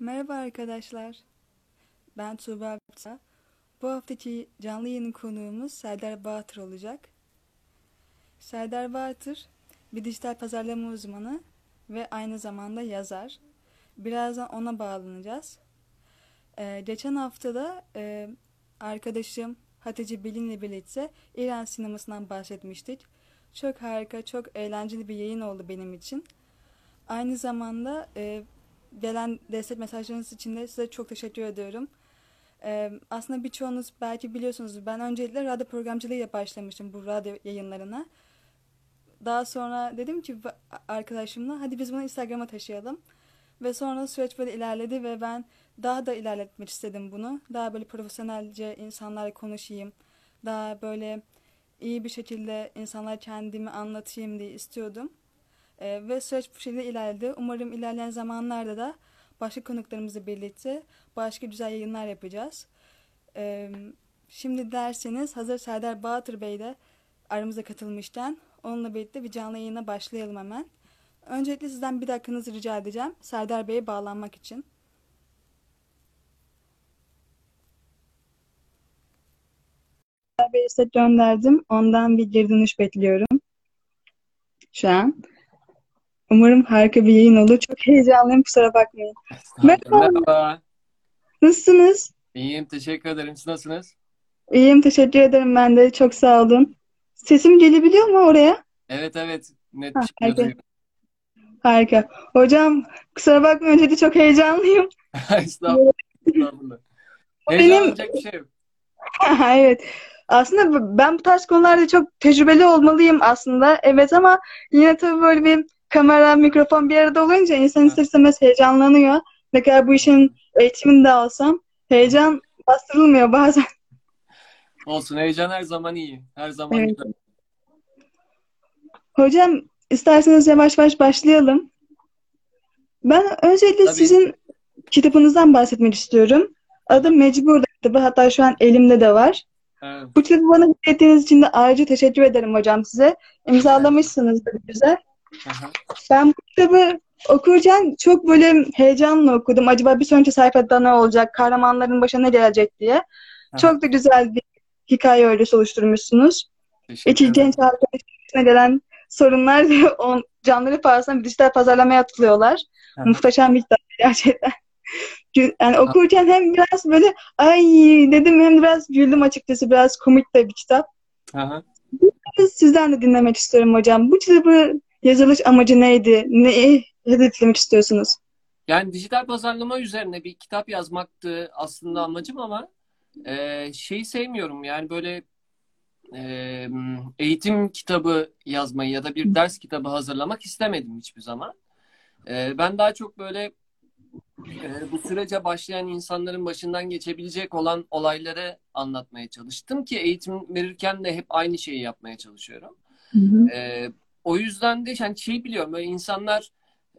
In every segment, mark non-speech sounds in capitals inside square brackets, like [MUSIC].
Merhaba arkadaşlar. Ben Tuğba Bita. Bu haftaki canlı yayın konuğumuz Serdar Bahtır olacak. Serdar Bahtır bir dijital pazarlama uzmanı ve aynı zamanda yazar. Birazdan ona bağlanacağız. Ee, geçen haftada e, arkadaşım Hatice Bilin'le birlikte İran sinemasından bahsetmiştik. Çok harika, çok eğlenceli bir yayın oldu benim için. Aynı zamanda e, gelen destek mesajlarınız için de size çok teşekkür ediyorum. Ee, aslında birçoğunuz belki biliyorsunuz ben öncelikle radyo programcılığıyla başlamıştım bu radyo yayınlarına. Daha sonra dedim ki arkadaşımla hadi biz bunu Instagram'a taşıyalım. Ve sonra süreç böyle ilerledi ve ben daha da ilerletmek istedim bunu. Daha böyle profesyonelce insanlarla konuşayım. Daha böyle iyi bir şekilde insanlara kendimi anlatayım diye istiyordum. Ee, ve süreç bu şekilde ilerledi. Umarım ilerleyen zamanlarda da başka konuklarımızla birlikte başka güzel yayınlar yapacağız. Ee, şimdi derseniz hazır Serdar Bahtır Bey de aramıza katılmışken onunla birlikte bir canlı yayına başlayalım hemen. Öncelikle sizden bir dakikanızı rica edeceğim Serdar Bey'e bağlanmak için. Serdar Bey'e set gönderdim. Ondan bir geri dönüş bekliyorum. Şu an. Umarım harika bir yayın olur. Çok heyecanlıyım kusura bakmayın. Merhaba. Merhaba. Nasılsınız? İyiyim teşekkür ederim. Siz nasılsınız? İyiyim teşekkür ederim ben de. Çok sağ olun. Sesim gelebiliyor mu oraya? Evet evet. Net Ha, bir şekilde harika. duyuyorum. Harika. Hocam kusura bakmayın önce de çok heyecanlıyım. [LAUGHS] Estağfurullah. Estağfurullah. Benim- Heyecanlanacak bir şey yok. [LAUGHS] Evet. Aslında ben bu tarz konularda çok tecrübeli olmalıyım aslında. Evet ama yine tabii böyle bir kamera, mikrofon bir arada olunca insan ister istemez heyecanlanıyor. Ne kadar bu işin eğitimini de alsam heyecan bastırılmıyor bazen. [LAUGHS] Olsun heyecan her zaman iyi. Her zaman Evet. güzel. Hocam isterseniz yavaş yavaş başlayalım. Ben öncelikle Tabii. sizin kitabınızdan bahsetmek istiyorum. Adı Mecbur kitabı. Hatta şu an elimde de var. Evet. Bu kitabı bana hediye ettiğiniz için de ayrıca teşekkür ederim hocam size. İmzalamışsınız da güzel. Aha. Ben bu kitabı okurken çok böyle heyecanla okudum. Acaba bir sonraki sayfada ne olacak? Kahramanların başına ne gelecek diye. Çok da güzel bir hikaye öyküsü oluşturmuşsunuz. İki genç arkadaşına gelen sorunlar ve [LAUGHS] on, canları pahasına dijital pazarlamaya atılıyorlar. Evet. Muhteşem bir kitap gerçekten. [LAUGHS] Yani okurken hem biraz böyle ay dedim hem biraz güldüm açıkçası. Biraz komik de bir kitap. Aha. Sizden de dinlemek istiyorum hocam. Bu kitabı yazılış amacı neydi? Neyi hedeflemek istiyorsunuz? Yani dijital pazarlama üzerine bir kitap yazmaktı aslında amacım ama e, şeyi sevmiyorum. Yani böyle e, eğitim kitabı yazmayı ya da bir ders kitabı hazırlamak istemedim hiçbir zaman. E, ben daha çok böyle e, bu sürece başlayan insanların başından geçebilecek olan olayları anlatmaya çalıştım ki eğitim verirken de hep aynı şeyi yapmaya çalışıyorum. E, o yüzden de yani şey biliyorum böyle insanlar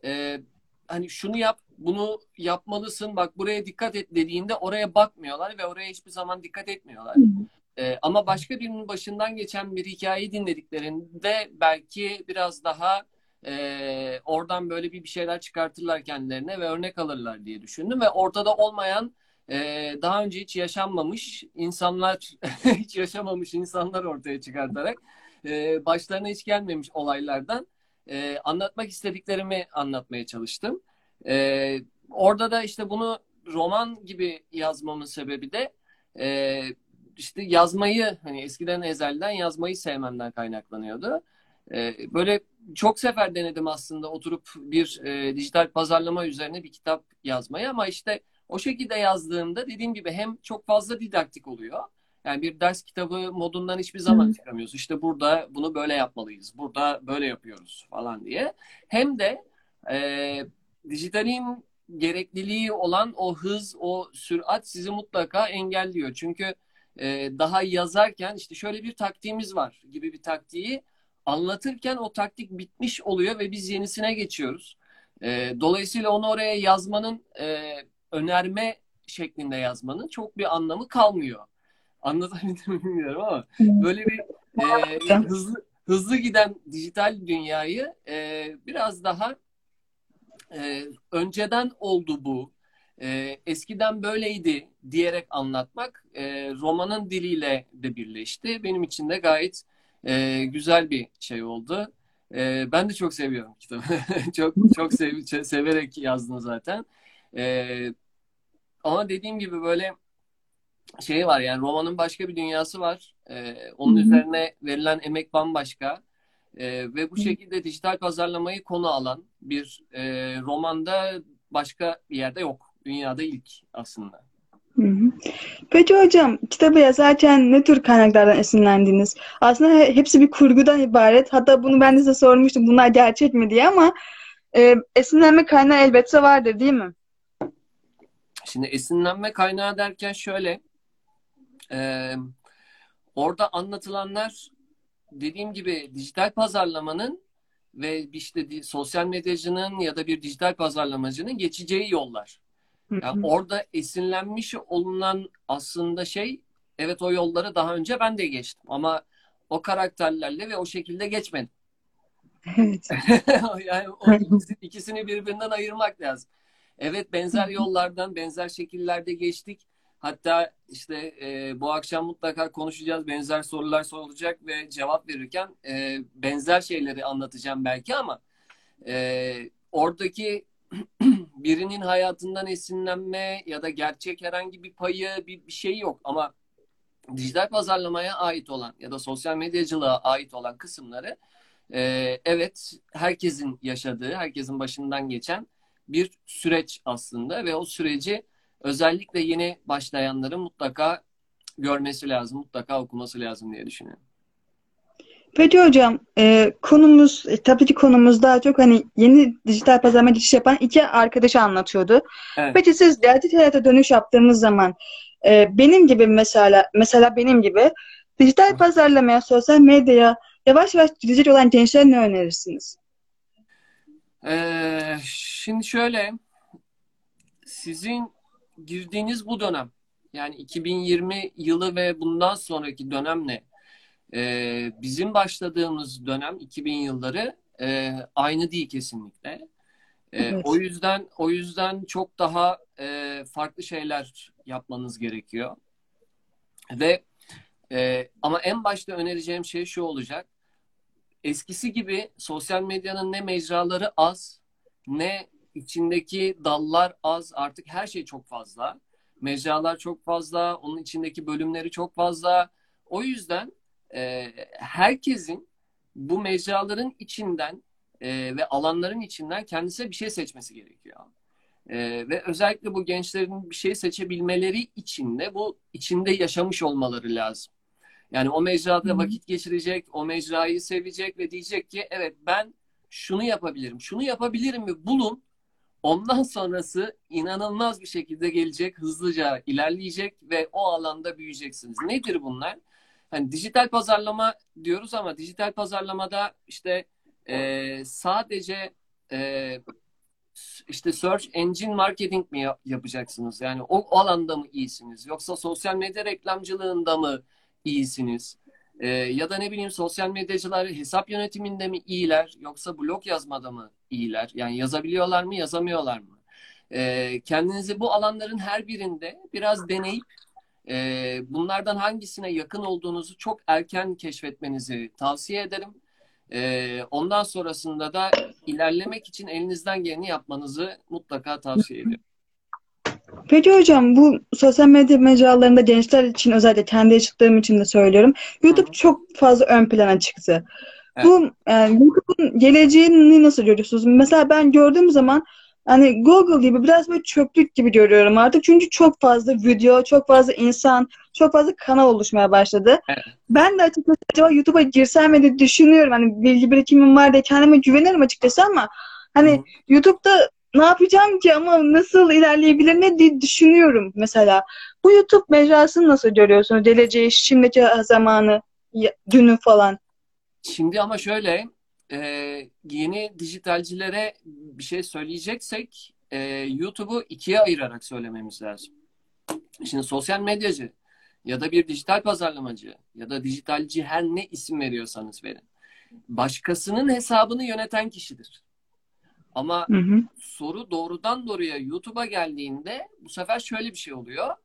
e, hani şunu yap bunu yapmalısın bak buraya dikkat et dediğinde oraya bakmıyorlar ve oraya hiçbir zaman dikkat etmiyorlar. E, ama başka birinin başından geçen bir hikayeyi dinlediklerinde belki biraz daha e, oradan böyle bir bir şeyler çıkartırlar kendilerine ve örnek alırlar diye düşündüm ve ortada olmayan e, daha önce hiç yaşanmamış insanlar [LAUGHS] hiç yaşamamış insanlar ortaya çıkartarak e, başlarına hiç gelmemiş olaylardan e, anlatmak istediklerimi anlatmaya çalıştım. E, orada da işte bunu roman gibi yazmamın sebebi de e, işte yazmayı hani eskiden ezelden yazmayı sevmemden kaynaklanıyordu. E, böyle çok sefer denedim aslında oturup bir e, dijital pazarlama üzerine bir kitap yazmayı ama işte o şekilde yazdığımda dediğim gibi hem çok fazla didaktik oluyor. Yani bir ders kitabı modundan hiçbir zaman Hı. çıkamıyoruz. İşte burada bunu böyle yapmalıyız. Burada böyle yapıyoruz falan diye. Hem de e, dijitalin gerekliliği olan o hız, o sürat sizi mutlaka engelliyor. Çünkü e, daha yazarken işte şöyle bir taktiğimiz var gibi bir taktiği anlatırken o taktik bitmiş oluyor ve biz yenisine geçiyoruz. E, dolayısıyla onu oraya yazmanın e, önerme şeklinde yazmanın çok bir anlamı kalmıyor. Anlatabildim mi bilmiyorum ama böyle bir e, hızlı hızlı giden dijital dünyayı e, biraz daha e, önceden oldu bu. e, eskiden böyleydi diyerek anlatmak e, romanın diliyle de birleşti. Benim için de gayet e, güzel bir şey oldu. E, ben de çok seviyorum kitabı. [LAUGHS] çok çok sev severek yazdım zaten. E, ama dediğim gibi böyle şey var yani romanın başka bir dünyası var. E, onun Hı-hı. üzerine verilen emek bambaşka. E, ve bu şekilde dijital pazarlamayı konu alan bir e, romanda başka bir yerde yok. Dünyada ilk aslında. Hı hı. Peki hocam kitabı yazarken ne tür kaynaklardan esinlendiniz? Aslında hepsi bir kurgudan ibaret. Hatta bunu ben de size sormuştum bunlar gerçek mi diye ama e, esinlenme kaynağı elbette vardır değil mi? Şimdi esinlenme kaynağı derken şöyle e, orada anlatılanlar dediğim gibi dijital pazarlamanın ve işte sosyal medyacının ya da bir dijital pazarlamacının geçeceği yollar. Yani orada esinlenmiş olunan aslında şey evet o yolları daha önce ben de geçtim ama o karakterlerle ve o şekilde geçmedim. Evet. [LAUGHS] yani o ikisini birbirinden ayırmak lazım. Evet benzer yollardan, benzer şekillerde geçtik. Hatta işte e, bu akşam mutlaka konuşacağız. Benzer sorular sorulacak ve cevap verirken e, benzer şeyleri anlatacağım belki ama e, oradaki [CLEARS THROAT] birinin hayatından esinlenme ya da gerçek herhangi bir payı bir, bir şey yok ama dijital pazarlamaya ait olan ya da sosyal medyacılığa ait olan kısımları e, evet herkesin yaşadığı, herkesin başından geçen bir süreç aslında ve o süreci özellikle yeni başlayanların mutlaka görmesi lazım, mutlaka okuması lazım diye düşünüyorum. Peki hocam e, konumuz e, tabii ki konumuz daha çok hani yeni dijital pazarlama geçiş yapan iki arkadaşı anlatıyordu. Evet. Peki siz gerçek hayata dönüş yaptığımız zaman e, benim gibi mesela mesela benim gibi dijital pazarlamaya, sosyal medyaya yavaş yavaş girecek olan gençlere ne önerirsiniz? Ee, şimdi şöyle sizin girdiğiniz bu dönem yani 2020 yılı ve bundan sonraki dönemle e, bizim başladığımız dönem 2000 yılları e, aynı değil kesinlikle. E, evet. O yüzden o yüzden çok daha e, farklı şeyler yapmanız gerekiyor. Ve e, ama en başta önereceğim şey şu olacak. Eskisi gibi sosyal medyanın ne mecraları az ne içindeki dallar az artık her şey çok fazla. Mecralar çok fazla, onun içindeki bölümleri çok fazla. O yüzden e, herkesin bu mecraların içinden e, ve alanların içinden kendisine bir şey seçmesi gerekiyor. E, ve özellikle bu gençlerin bir şey seçebilmeleri için de bu içinde yaşamış olmaları lazım. Yani o mecrada vakit geçirecek, o mecrayı sevecek ve diyecek ki evet ben şunu yapabilirim, şunu yapabilirim mi bulun. Ondan sonrası inanılmaz bir şekilde gelecek, hızlıca ilerleyecek ve o alanda büyüyeceksiniz. Nedir bunlar? hani dijital pazarlama diyoruz ama dijital pazarlamada işte e, sadece e, işte search engine marketing mi yapacaksınız? Yani o alanda mı iyisiniz? Yoksa sosyal medya reklamcılığında mı iyisiniz? Ee, ya da ne bileyim sosyal medyacılar hesap yönetiminde mi iyiler? Yoksa blog yazmada mı iyiler? Yani yazabiliyorlar mı, yazamıyorlar mı? Ee, kendinizi bu alanların her birinde biraz deneyip e, bunlardan hangisine yakın olduğunuzu çok erken keşfetmenizi tavsiye ederim. E, ondan sonrasında da ilerlemek için elinizden geleni yapmanızı mutlaka tavsiye ediyorum. Peki hocam bu sosyal medya mecralarında gençler için özellikle kendi yaşadığım için de söylüyorum. YouTube Hı-hı. çok fazla ön plana çıktı. Evet. Bu yani YouTube'un geleceğini nasıl görüyorsunuz? Mesela ben gördüğüm zaman hani Google gibi biraz böyle çöplük gibi görüyorum artık. Çünkü çok fazla video, çok fazla insan, çok fazla kanal oluşmaya başladı. Evet. Ben de açıkçası acaba YouTube'a girsem mi diye düşünüyorum. Hani bilgi birikimim var diye kendime güvenirim açıkçası ama hani Hı. YouTube'da ne yapacağım ki ama nasıl ilerleyebilir ne diye düşünüyorum mesela. Bu YouTube mecrasını nasıl görüyorsunuz? Geleceği, şimdiki zamanı, dünü falan. Şimdi ama şöyle e, yeni dijitalcilere bir şey söyleyeceksek e, YouTube'u ikiye ayırarak söylememiz lazım. Şimdi sosyal medyacı ya da bir dijital pazarlamacı ya da dijitalci her ne isim veriyorsanız verin. Başkasının hesabını yöneten kişidir. Ama Hı hı. soru doğrudan doğruya YouTube'a geldiğinde bu sefer şöyle bir şey oluyor.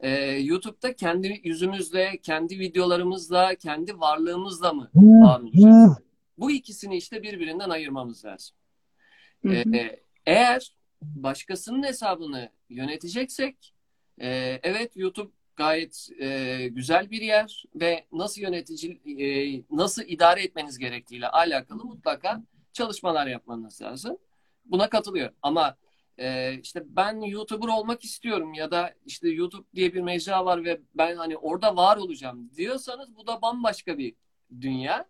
Ee, YouTube'da kendi yüzümüzle, kendi videolarımızla, kendi varlığımızla mı var olacağız? Bu ikisini işte birbirinden ayırmamız lazım. Hı hı. Ee, eğer başkasının hesabını yöneteceksek, e, evet YouTube gayet e, güzel bir yer ve nasıl yönetici, e, nasıl idare etmeniz gerektiğiyle alakalı mutlaka çalışmalar yapmanız lazım. Buna katılıyorum. Ama e, işte ben YouTuber olmak istiyorum ya da işte YouTube diye bir mecra var ve ben hani orada var olacağım diyorsanız bu da bambaşka bir dünya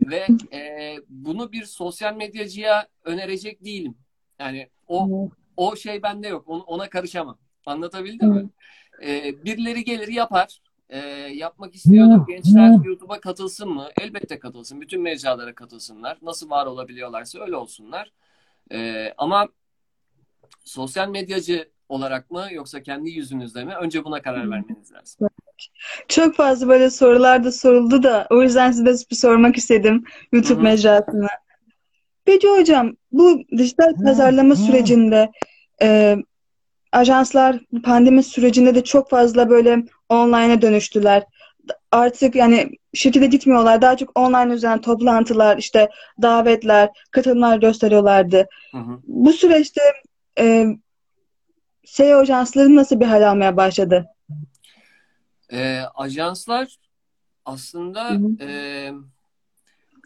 ve e, bunu bir sosyal medyacıya önerecek değilim. Yani o o şey bende yok. Onu, ona karışamam. Anlatabildim mi? Ee, birileri gelir yapar. Ee, yapmak istiyordur. Gençler YouTube'a katılsın mı? Elbette katılsın. Bütün mecralara katılsınlar. Nasıl var olabiliyorlarsa öyle olsunlar. Ee, ama sosyal medyacı olarak mı yoksa kendi yüzünüzde mi? Önce buna karar vermeniz lazım. Çok fazla böyle sorular da soruldu da o yüzden size bir sormak istedim YouTube Hı hı. mecrasına. Peki hocam bu dijital pazarlama sürecinde e, ajanslar pandemi sürecinde de çok fazla böyle online'a dönüştüler. Artık yani şirkete gitmiyorlar. Daha çok online üzerinden toplantılar, işte davetler, katılımlar gösteriyorlardı. Hı hı. Bu süreçte e, SEO ajansları nasıl bir hal almaya başladı? Ee, ajanslar aslında Hı hı. e,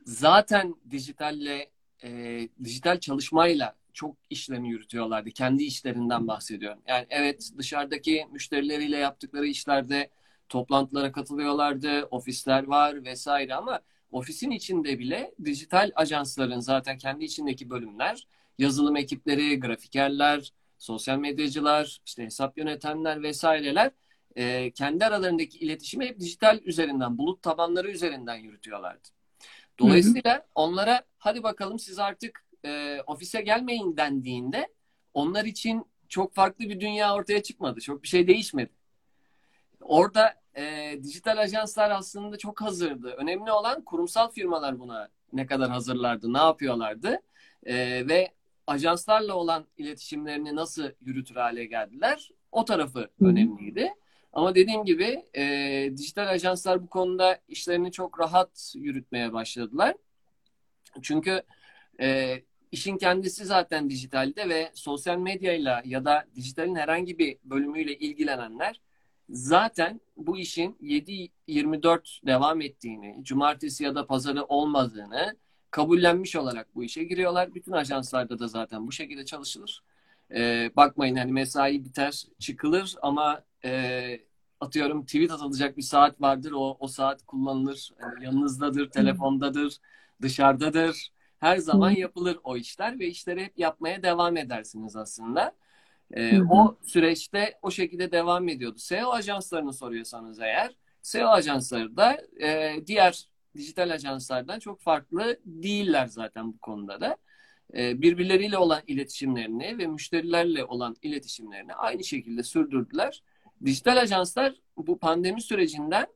zaten dijitalle e, dijital çalışmayla çok işlerini yürütüyorlardı. Kendi işlerinden bahsediyorum. Yani evet dışarıdaki müşterileriyle yaptıkları işlerde toplantılara katılıyorlardı. Ofisler var vesaire ama ofisin içinde bile dijital ajansların zaten kendi içindeki bölümler, yazılım ekipleri, grafikerler, sosyal medyacılar, işte hesap yönetenler vesaireler e, kendi aralarındaki iletişimi hep dijital üzerinden, bulut tabanları üzerinden yürütüyorlardı. Dolayısıyla onlara hadi bakalım siz artık e, ofise gelmeyin dendiğinde onlar için çok farklı bir dünya ortaya çıkmadı. Çok bir şey değişmedi. Orada e, dijital ajanslar aslında çok hazırdı. Önemli olan kurumsal firmalar buna ne kadar hazırlardı, ne yapıyorlardı E, ve ajanslarla olan iletişimlerini nasıl yürütür hale geldiler. O tarafı Hı hı. önemliydi. Ama dediğim gibi e, dijital ajanslar bu konuda işlerini çok rahat yürütmeye başladılar. Çünkü e, işin kendisi zaten dijitalde ve sosyal medyayla ya da dijitalin herhangi bir bölümüyle ilgilenenler zaten bu işin 7-24 devam ettiğini, cumartesi ya da pazarı olmadığını kabullenmiş olarak bu işe giriyorlar. Bütün ajanslarda da zaten bu şekilde çalışılır. E, bakmayın hani mesai biter, çıkılır ama e, atıyorum tweet atılacak bir saat vardır. O, o saat kullanılır. Yani yanınızdadır, telefondadır, dışarıdadır. Her zaman yapılır o işler ve işleri hep yapmaya devam edersiniz aslında. Hı. o süreçte o şekilde devam ediyordu. SEO ajanslarını soruyorsanız eğer, SEO ajansları da e, diğer dijital ajanslardan çok farklı değiller zaten bu konuda da. E, birbirleriyle olan iletişimlerini ve müşterilerle olan iletişimlerini aynı şekilde sürdürdüler. Dijital ajanslar bu pandemi sürecinden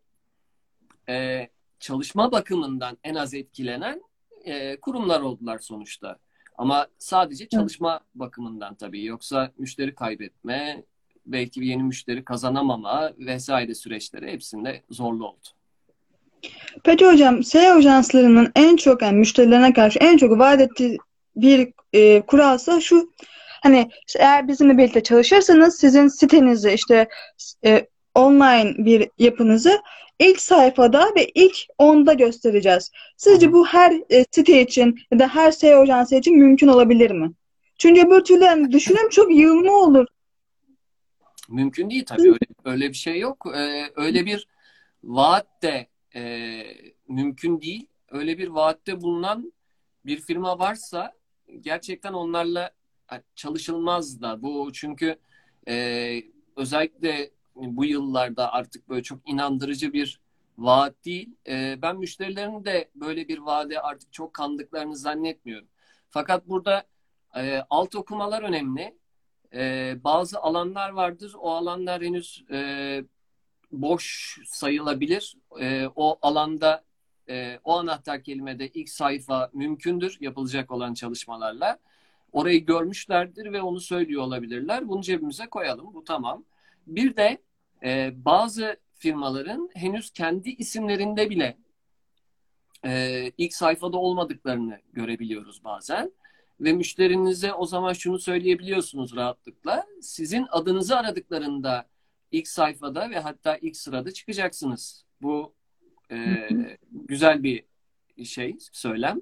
e, çalışma bakımından en az etkilenen e, kurumlar oldular sonuçta. Ama sadece çalışma bakımından tabii. Yoksa müşteri kaybetme, belki yeni müşteri kazanamama vesaire süreçleri hepsinde zorlu oldu. Peki hocam, SEO ajanslarının en çok yani müşterilerine karşı en çok vaat ettiği bir e, kuralsa şu hani eğer bizimle birlikte çalışırsanız sizin sitenizi işte e, online bir yapınızı ilk sayfada ve ilk onda göstereceğiz. Sizce bu her e, site için ya da her SEO ajansı için mümkün olabilir mi? Çünkü öbür türlü yani çok yığılma olur. Mümkün değil tabii. Öyle, öyle bir şey yok. Ee, öyle bir vaat de e, mümkün değil. Öyle bir vaatte bulunan bir firma varsa gerçekten onlarla çalışılmaz da bu çünkü e, özellikle bu yıllarda artık böyle çok inandırıcı bir vaat değil. E, ben müşterilerin de böyle bir vaade artık çok kandıklarını zannetmiyorum. Fakat burada e, alt okumalar önemli. E, bazı alanlar vardır. O alanlar henüz e, boş sayılabilir. O alanda o anahtar kelimede ilk sayfa mümkündür yapılacak olan çalışmalarla. orayı görmüşlerdir ve onu söylüyor olabilirler. Bunu cebimize koyalım. Bu tamam. Bir de e, bazı firmaların henüz kendi isimlerinde bile e, ilk sayfada olmadıklarını görebiliyoruz bazen. Ve müşterinize o zaman şunu söyleyebiliyorsunuz rahatlıkla. Sizin adınızı aradıklarında ilk sayfada ve hatta ilk sırada çıkacaksınız. Bu e, güzel bir şey, söylem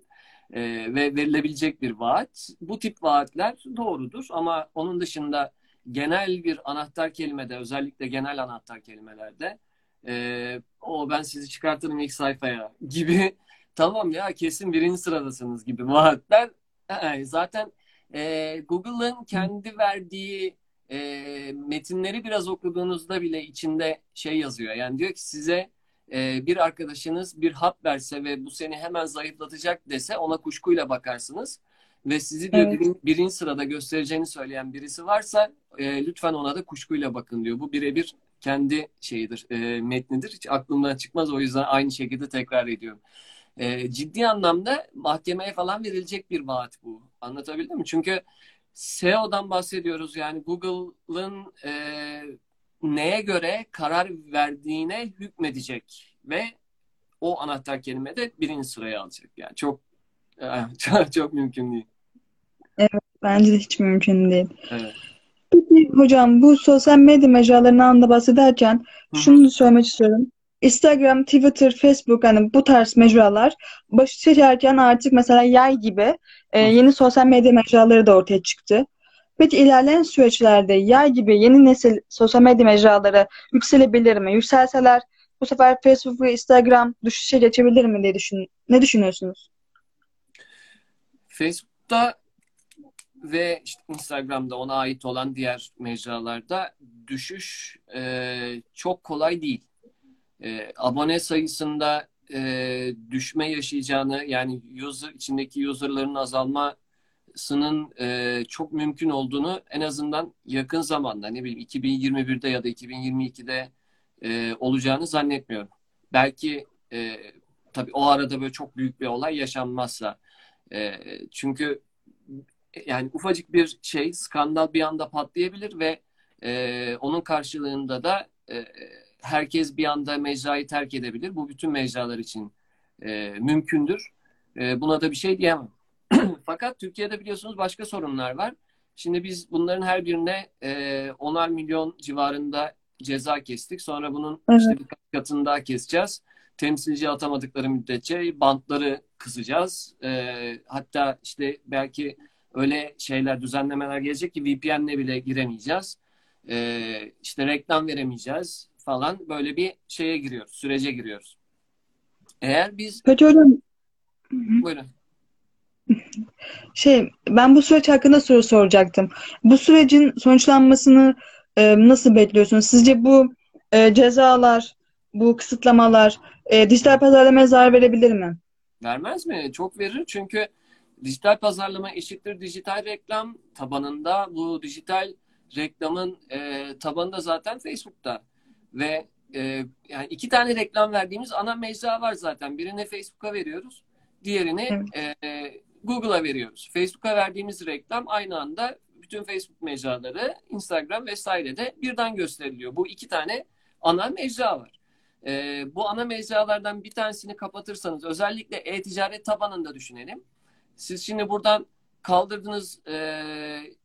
e, ve verilebilecek bir vaat. Bu tip vaatler doğrudur ama onun dışında genel bir anahtar kelimede, özellikle genel anahtar kelimelerde e, o ben sizi çıkartırım ilk sayfaya gibi [LAUGHS] tamam ya kesin birinci sıradasınız gibi vaatler e, zaten e, Google'ın kendi verdiği e, metinleri biraz okuduğunuzda bile içinde şey yazıyor. Yani diyor ki size e, bir arkadaşınız bir hap verse ve bu seni hemen zayıflatacak dese ona kuşkuyla bakarsınız. Ve sizi diyor Evet. birin- birinci sırada göstereceğini söyleyen birisi varsa e, lütfen ona da kuşkuyla bakın diyor. Bu birebir kendi şeyidir, e, metnidir. Hiç aklımdan çıkmaz o yüzden aynı şekilde tekrar ediyorum. E, ciddi anlamda mahkemeye falan verilecek bir vaat bu. Anlatabildim mi? Çünkü SEO'dan bahsediyoruz. Yani Google'ın e, neye göre karar verdiğine hükmedecek ve o anahtar kelime de birinci sıraya alacak. Yani çok [LAUGHS] çok, çok mümkün değil. Bence de hiç mümkün değil. Evet. Peki hocam bu sosyal medya mecralarından da bahsederken Hı. şunu söylemek istiyorum. Instagram, Twitter, Facebook hani bu tarz mecralar başı seçerken artık mesela yay gibi e, yeni sosyal medya mecraları da ortaya çıktı. Peki ilerleyen süreçlerde yay gibi yeni nesil sosyal medya mecraları yükselebilir mi? Yükselseler bu sefer Facebook ve Instagram düşüşe geçebilir mi diye düşün ne düşünüyorsunuz? Facebook'ta ve işte Instagram'da ona ait olan diğer mecralarda düşüş e, çok kolay değil. E, abone sayısında e, düşme yaşayacağını yani user içindeki userların azalmasının e, çok mümkün olduğunu en azından yakın zamanda ne bileyim 2021'de ya da 2022'de e, olacağını zannetmiyorum. Belki e, tabii o arada böyle çok büyük bir olay yaşanmazsa e, çünkü yani ufacık bir şey skandal bir anda patlayabilir ve e, onun karşılığında da e, herkes bir anda mecrayı terk edebilir. Bu bütün mecralar için e, mümkündür. E, buna da bir şey diyemem. [CLEARS THROAT] Fakat Türkiye'de biliyorsunuz başka sorunlar var. Şimdi biz bunların her birine e, onar milyon civarında ceza kestik. Sonra bunun Evet. işte birkaç katını daha keseceğiz. Temsilci atamadıkları müddetçe bantları kısacağız. E, hatta işte belki öyle şeyler, düzenlemeler gelecek ki VPN'le bile giremeyeceğiz. E, işte reklam veremeyeceğiz falan. Böyle bir şeye giriyoruz, sürece giriyoruz. Eğer biz, Peki hocam buyurun. [LAUGHS] Şey, ben bu süreç hakkında soru soracaktım. Bu sürecin sonuçlanmasını e, nasıl bekliyorsunuz? Sizce bu e, cezalar, bu kısıtlamalar e, dijital pazarlamaya zarar verebilir mi? Vermez mi? Çok verir çünkü dijital pazarlama eşittir dijital reklam tabanında. Bu dijital reklamın e, tabanında zaten Facebook'ta ve e, yani iki tane reklam verdiğimiz ana mecra var zaten. Birini Facebook'a veriyoruz, diğerini e, Google'a veriyoruz. Facebook'a verdiğimiz reklam aynı anda bütün Facebook mecraları, Instagram vesairede birden gösteriliyor. Bu iki tane ana mecra var. E, bu ana mecralardan bir tanesini kapatırsanız özellikle e-ticaret tabanında düşünelim. Siz şimdi buradan kaldırdınız e,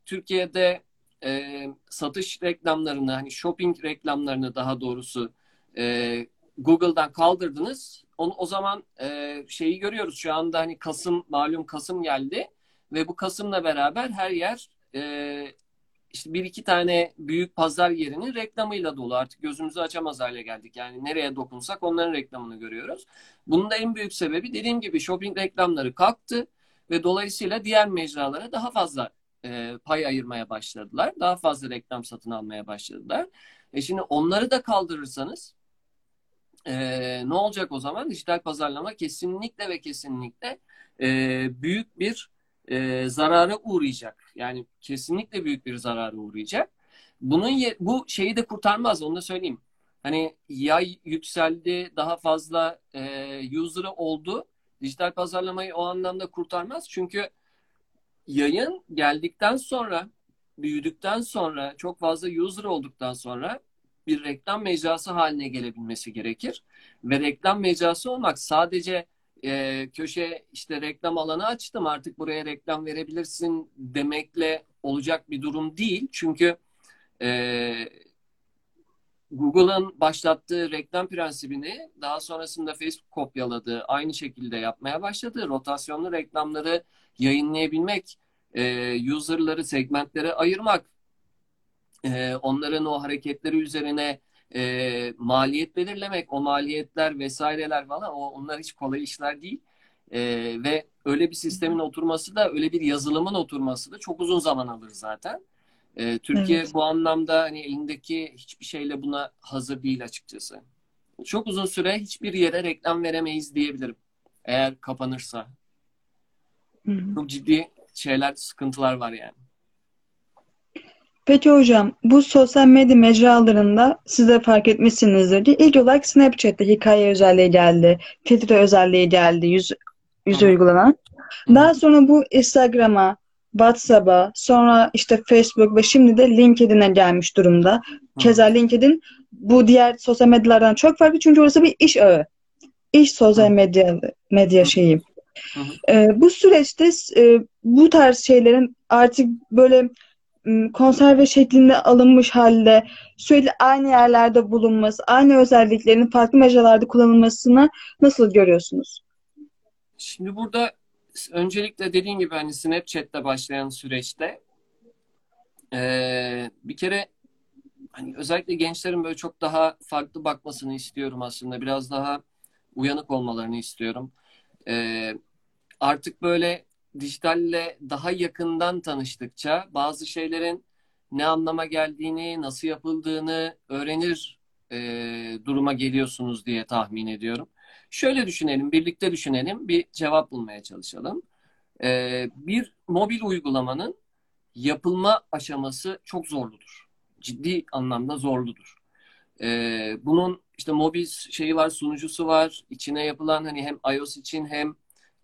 Türkiye'de e, satış reklamlarını hani shopping reklamlarını daha doğrusu e, Google'dan kaldırdınız. O, o zaman e, şeyi görüyoruz şu anda hani Kasım malum Kasım geldi ve bu Kasım'la beraber her yer e, işte bir iki tane büyük pazar yerinin reklamıyla dolu. Artık gözümüzü açamaz hale geldik. Yani nereye dokunsak onların reklamını görüyoruz. Bunun da en büyük sebebi dediğim gibi shopping reklamları kalktı ve dolayısıyla diğer mecralara daha fazla e, pay ayırmaya başladılar. Daha fazla reklam satın almaya başladılar. E şimdi onları da kaldırırsanız e, ne olacak o zaman? Dijital pazarlama kesinlikle ve kesinlikle e, büyük bir e, zarara uğrayacak. Yani kesinlikle büyük bir zarara uğrayacak. Bunun bu şeyi de kurtarmaz onu da söyleyeyim. Hani yay yükseldi, daha fazla e, user'ı oldu. Dijital pazarlamayı o anlamda kurtarmaz. Çünkü yayın geldikten sonra, büyüdükten sonra, çok fazla user olduktan sonra bir reklam mecrası haline gelebilmesi gerekir. Ve reklam mecrası olmak sadece e, köşe işte reklam alanı açtım artık buraya reklam verebilirsin demekle olacak bir durum değil. Çünkü e, Google'ın başlattığı reklam prensibini daha sonrasında Facebook kopyaladı. Aynı şekilde yapmaya başladı. Rotasyonlu reklamları yayınlayabilmek, e, user'ları segmentlere ayırmak, e, onların o hareketleri üzerine e, maliyet belirlemek, o maliyetler vesaireler falan o, onlar hiç kolay işler değil. E, ve öyle bir sistemin oturması da öyle bir yazılımın oturması da çok uzun zaman alır zaten. E, Türkiye evet. bu anlamda hani elindeki hiçbir şeyle buna hazır değil açıkçası. Çok uzun süre hiçbir yere reklam veremeyiz diyebilirim. Eğer kapanırsa. Hı hı. Çok ciddi şeyler, sıkıntılar var yani. Peki hocam, bu sosyal medya mecralarında siz de fark etmişsinizdir diye ilk olarak Snapchat'te hikaye özelliği geldi, filtre özelliği geldi, yüz, yüz uygulanan. Daha sonra bu Instagram'a, WhatsApp'a, sonra işte Facebook ve şimdi de LinkedIn'e gelmiş durumda. Keza LinkedIn bu diğer sosyal medyalardan çok farklı çünkü orası bir iş ağı. İş sosyal medya medya şeyi. Ee, bu süreçte e, bu tarz şeylerin artık böyle konserve şeklinde alınmış halde sürekli aynı yerlerde bulunması, aynı özelliklerin farklı mecralarda kullanılmasını nasıl görüyorsunuz? Şimdi burada öncelikle dediğim gibi hani Snapchat'te başlayan süreçte ee, bir kere hani özellikle gençlerin böyle çok daha farklı bakmasını istiyorum aslında. Biraz daha uyanık olmalarını istiyorum. Ee, artık böyle dijitalle daha yakından tanıştıkça bazı şeylerin ne anlama geldiğini, nasıl yapıldığını öğrenir e, duruma geliyorsunuz diye tahmin ediyorum. Şöyle düşünelim, birlikte düşünelim, bir cevap bulmaya çalışalım. E, bir mobil uygulamanın yapılma aşaması çok zorludur. Ciddi anlamda zorludur. E, bunun işte mobil şeyi var, sunucusu var. İçine yapılan hani hem iOS için hem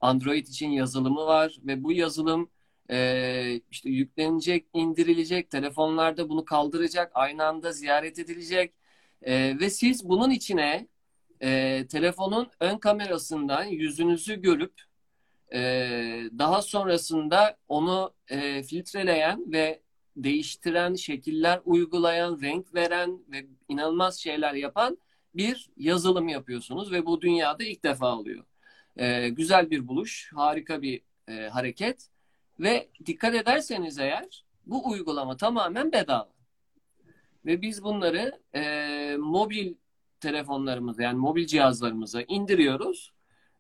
Android için yazılımı var ve bu yazılım e, işte yüklenecek, indirilecek, telefonlarda bunu kaldıracak, aynı anda ziyaret edilecek e, ve siz bunun içine e, telefonun ön kamerasından yüzünüzü görüp e, daha sonrasında onu e, filtreleyen ve değiştiren, şekiller uygulayan, renk veren ve inanılmaz şeyler yapan bir yazılım yapıyorsunuz ve bu dünyada ilk defa oluyor. E, güzel bir buluş, harika bir e, hareket ve dikkat ederseniz eğer bu uygulama tamamen bedava. Ve biz bunları e, mobil telefonlarımıza yani mobil cihazlarımıza indiriyoruz.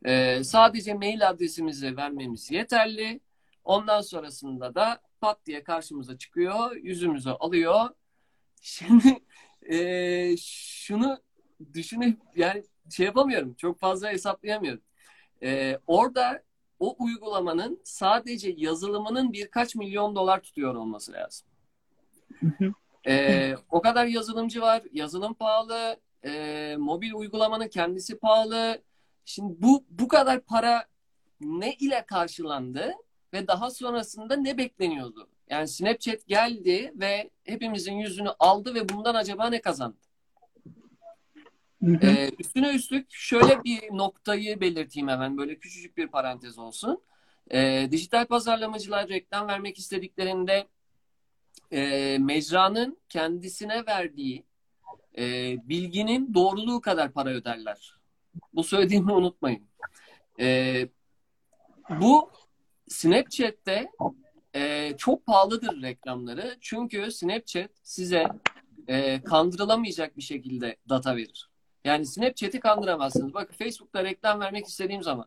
E, sadece mail adresimizi vermemiz yeterli. Ondan sonrasında da pat diye karşımıza çıkıyor, yüzümüzü alıyor. [LAUGHS] Şimdi e, şunu düşünüp yani şey yapamıyorum, çok fazla hesaplayamıyorum. Ee, orada o uygulamanın sadece yazılımının birkaç milyon dolar tutuyor olması lazım. Ee, o kadar yazılımcı var. Yazılım pahalı. E, mobil uygulamanın kendisi pahalı. Şimdi bu bu kadar para ne ile karşılandı ve daha sonrasında ne bekleniyordu? Yani Snapchat geldi ve hepimizin yüzünü aldı ve bundan acaba ne kazandı? Ee, üstüne üstlük şöyle bir noktayı belirteyim hemen böyle küçücük bir parantez olsun. Ee, dijital pazarlamacılar reklam vermek istediklerinde e, mecranın kendisine verdiği e, bilginin doğruluğu kadar para öderler. Bu söylediğimi unutmayın. E, bu Snapchat'te e, çok pahalıdır reklamları. Çünkü Snapchat size e, kandırılamayacak bir şekilde data verir. Yani Snapchat'i kandıramazsınız. Bakın Facebook'ta reklam vermek istediğim zaman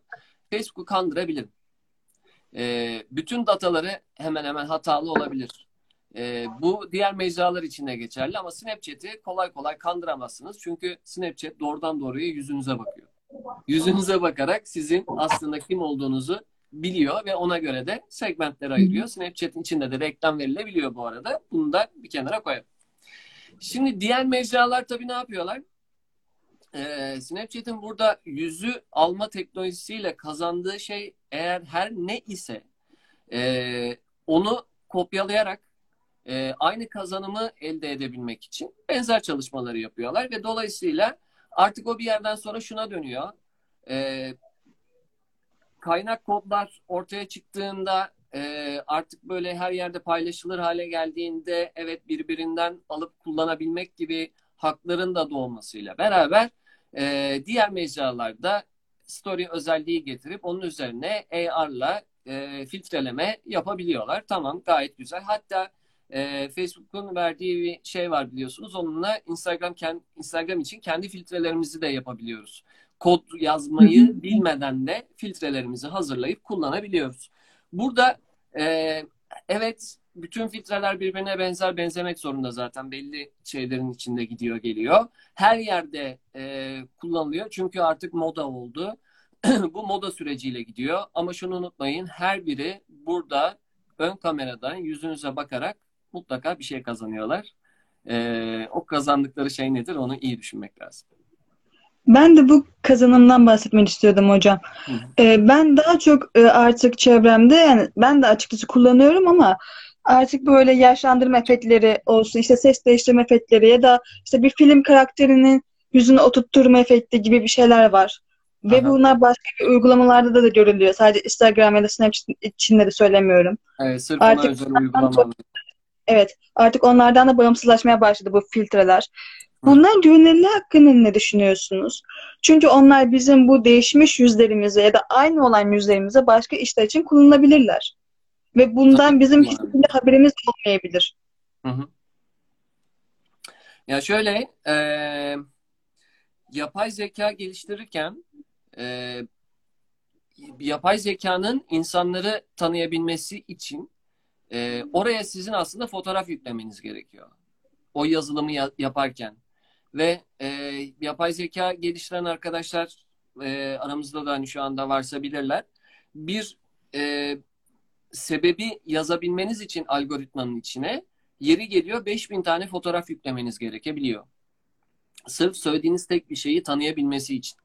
Facebook'u kandırabilirim. E, bütün dataları hemen hemen hatalı olabilir. E, bu diğer mecralar için de geçerli ama Snapchat'i kolay kolay kandıramazsınız. Çünkü Snapchat doğrudan doğruya yüzünüze bakıyor. Yüzünüze bakarak sizin aslında kim olduğunuzu biliyor ve ona göre de segmentler ayırıyor. Snapchat'in içinde de reklam verilebiliyor bu arada. Bunu da bir kenara koyalım. Şimdi diğer mecralar tabii ne yapıyorlar? e, Snapchat'in burada yüzü alma teknolojisiyle kazandığı şey eğer her ne ise e, onu kopyalayarak e, aynı kazanımı elde edebilmek için benzer çalışmaları yapıyorlar ve dolayısıyla artık o bir yerden sonra şuna dönüyor. E, kaynak kodlar ortaya çıktığında e, artık böyle her yerde paylaşılır hale geldiğinde evet birbirinden alıp kullanabilmek gibi hakların da doğmasıyla beraber e, diğer mecralarda story özelliği getirip onun üzerine AR'la e, filtreleme yapabiliyorlar. Tamam gayet güzel. Hatta e, Facebook'un verdiği bir şey var biliyorsunuz. Onunla Instagram Instagram için kendi filtrelerimizi de yapabiliyoruz. Kod yazmayı bilmeden de filtrelerimizi hazırlayıp kullanabiliyoruz. Burada e, evet bütün filtreler birbirine benzer benzemek zorunda zaten belli şeylerin içinde gidiyor geliyor. Her yerde e, kullanılıyor çünkü artık moda oldu. [CLEARS THROAT] Bu moda süreciyle gidiyor ama şunu unutmayın her biri burada ön kameradan yüzünüze bakarak mutlaka bir şey kazanıyorlar. E, o kazandıkları şey nedir onu iyi düşünmek lazım. Ben de bu kazanımdan bahsetmek istiyordum hocam. Ee, ben daha çok e, artık çevremde yani ben de açıkçası kullanıyorum ama artık böyle yaşlandırma efektleri olsun, işte ses değiştirme efektleri ya da işte bir film karakterinin yüzünü oturtturma efekti gibi bir şeyler var. Ve Aha. bunlar başka bir uygulamalarda da, da görülüyor. Sadece Instagram ya da Snapchat içinde de söylemiyorum. Evet, sırf Artık özel uygulamalar. Evet, artık onlardan da bağımsızlaşmaya başladı bu filtreler. Bunların güvenilirliği hakkında ne düşünüyorsunuz? Çünkü onlar bizim bu değişmiş yüzlerimize ya da aynı olan yüzlerimize başka işler için kullanılabilirler. Ve bundan Tabii bizim hiçbir haberimiz olmayabilir. Hı hı. Ya şöyle, e, yapay zeka geliştirirken e, yapay zekanın insanları tanıyabilmesi için e, oraya sizin aslında fotoğraf yüklemeniz gerekiyor. O yazılımı ya- yaparken. Ve e, yapay zeka geliştiren arkadaşlar e, aramızda da hani şu anda varsa bilirler. Bir e, sebebi yazabilmeniz için algoritmanın içine yeri geliyor 5000 tane fotoğraf yüklemeniz gerekebiliyor. Sırf söylediğiniz tek bir şeyi tanıyabilmesi için.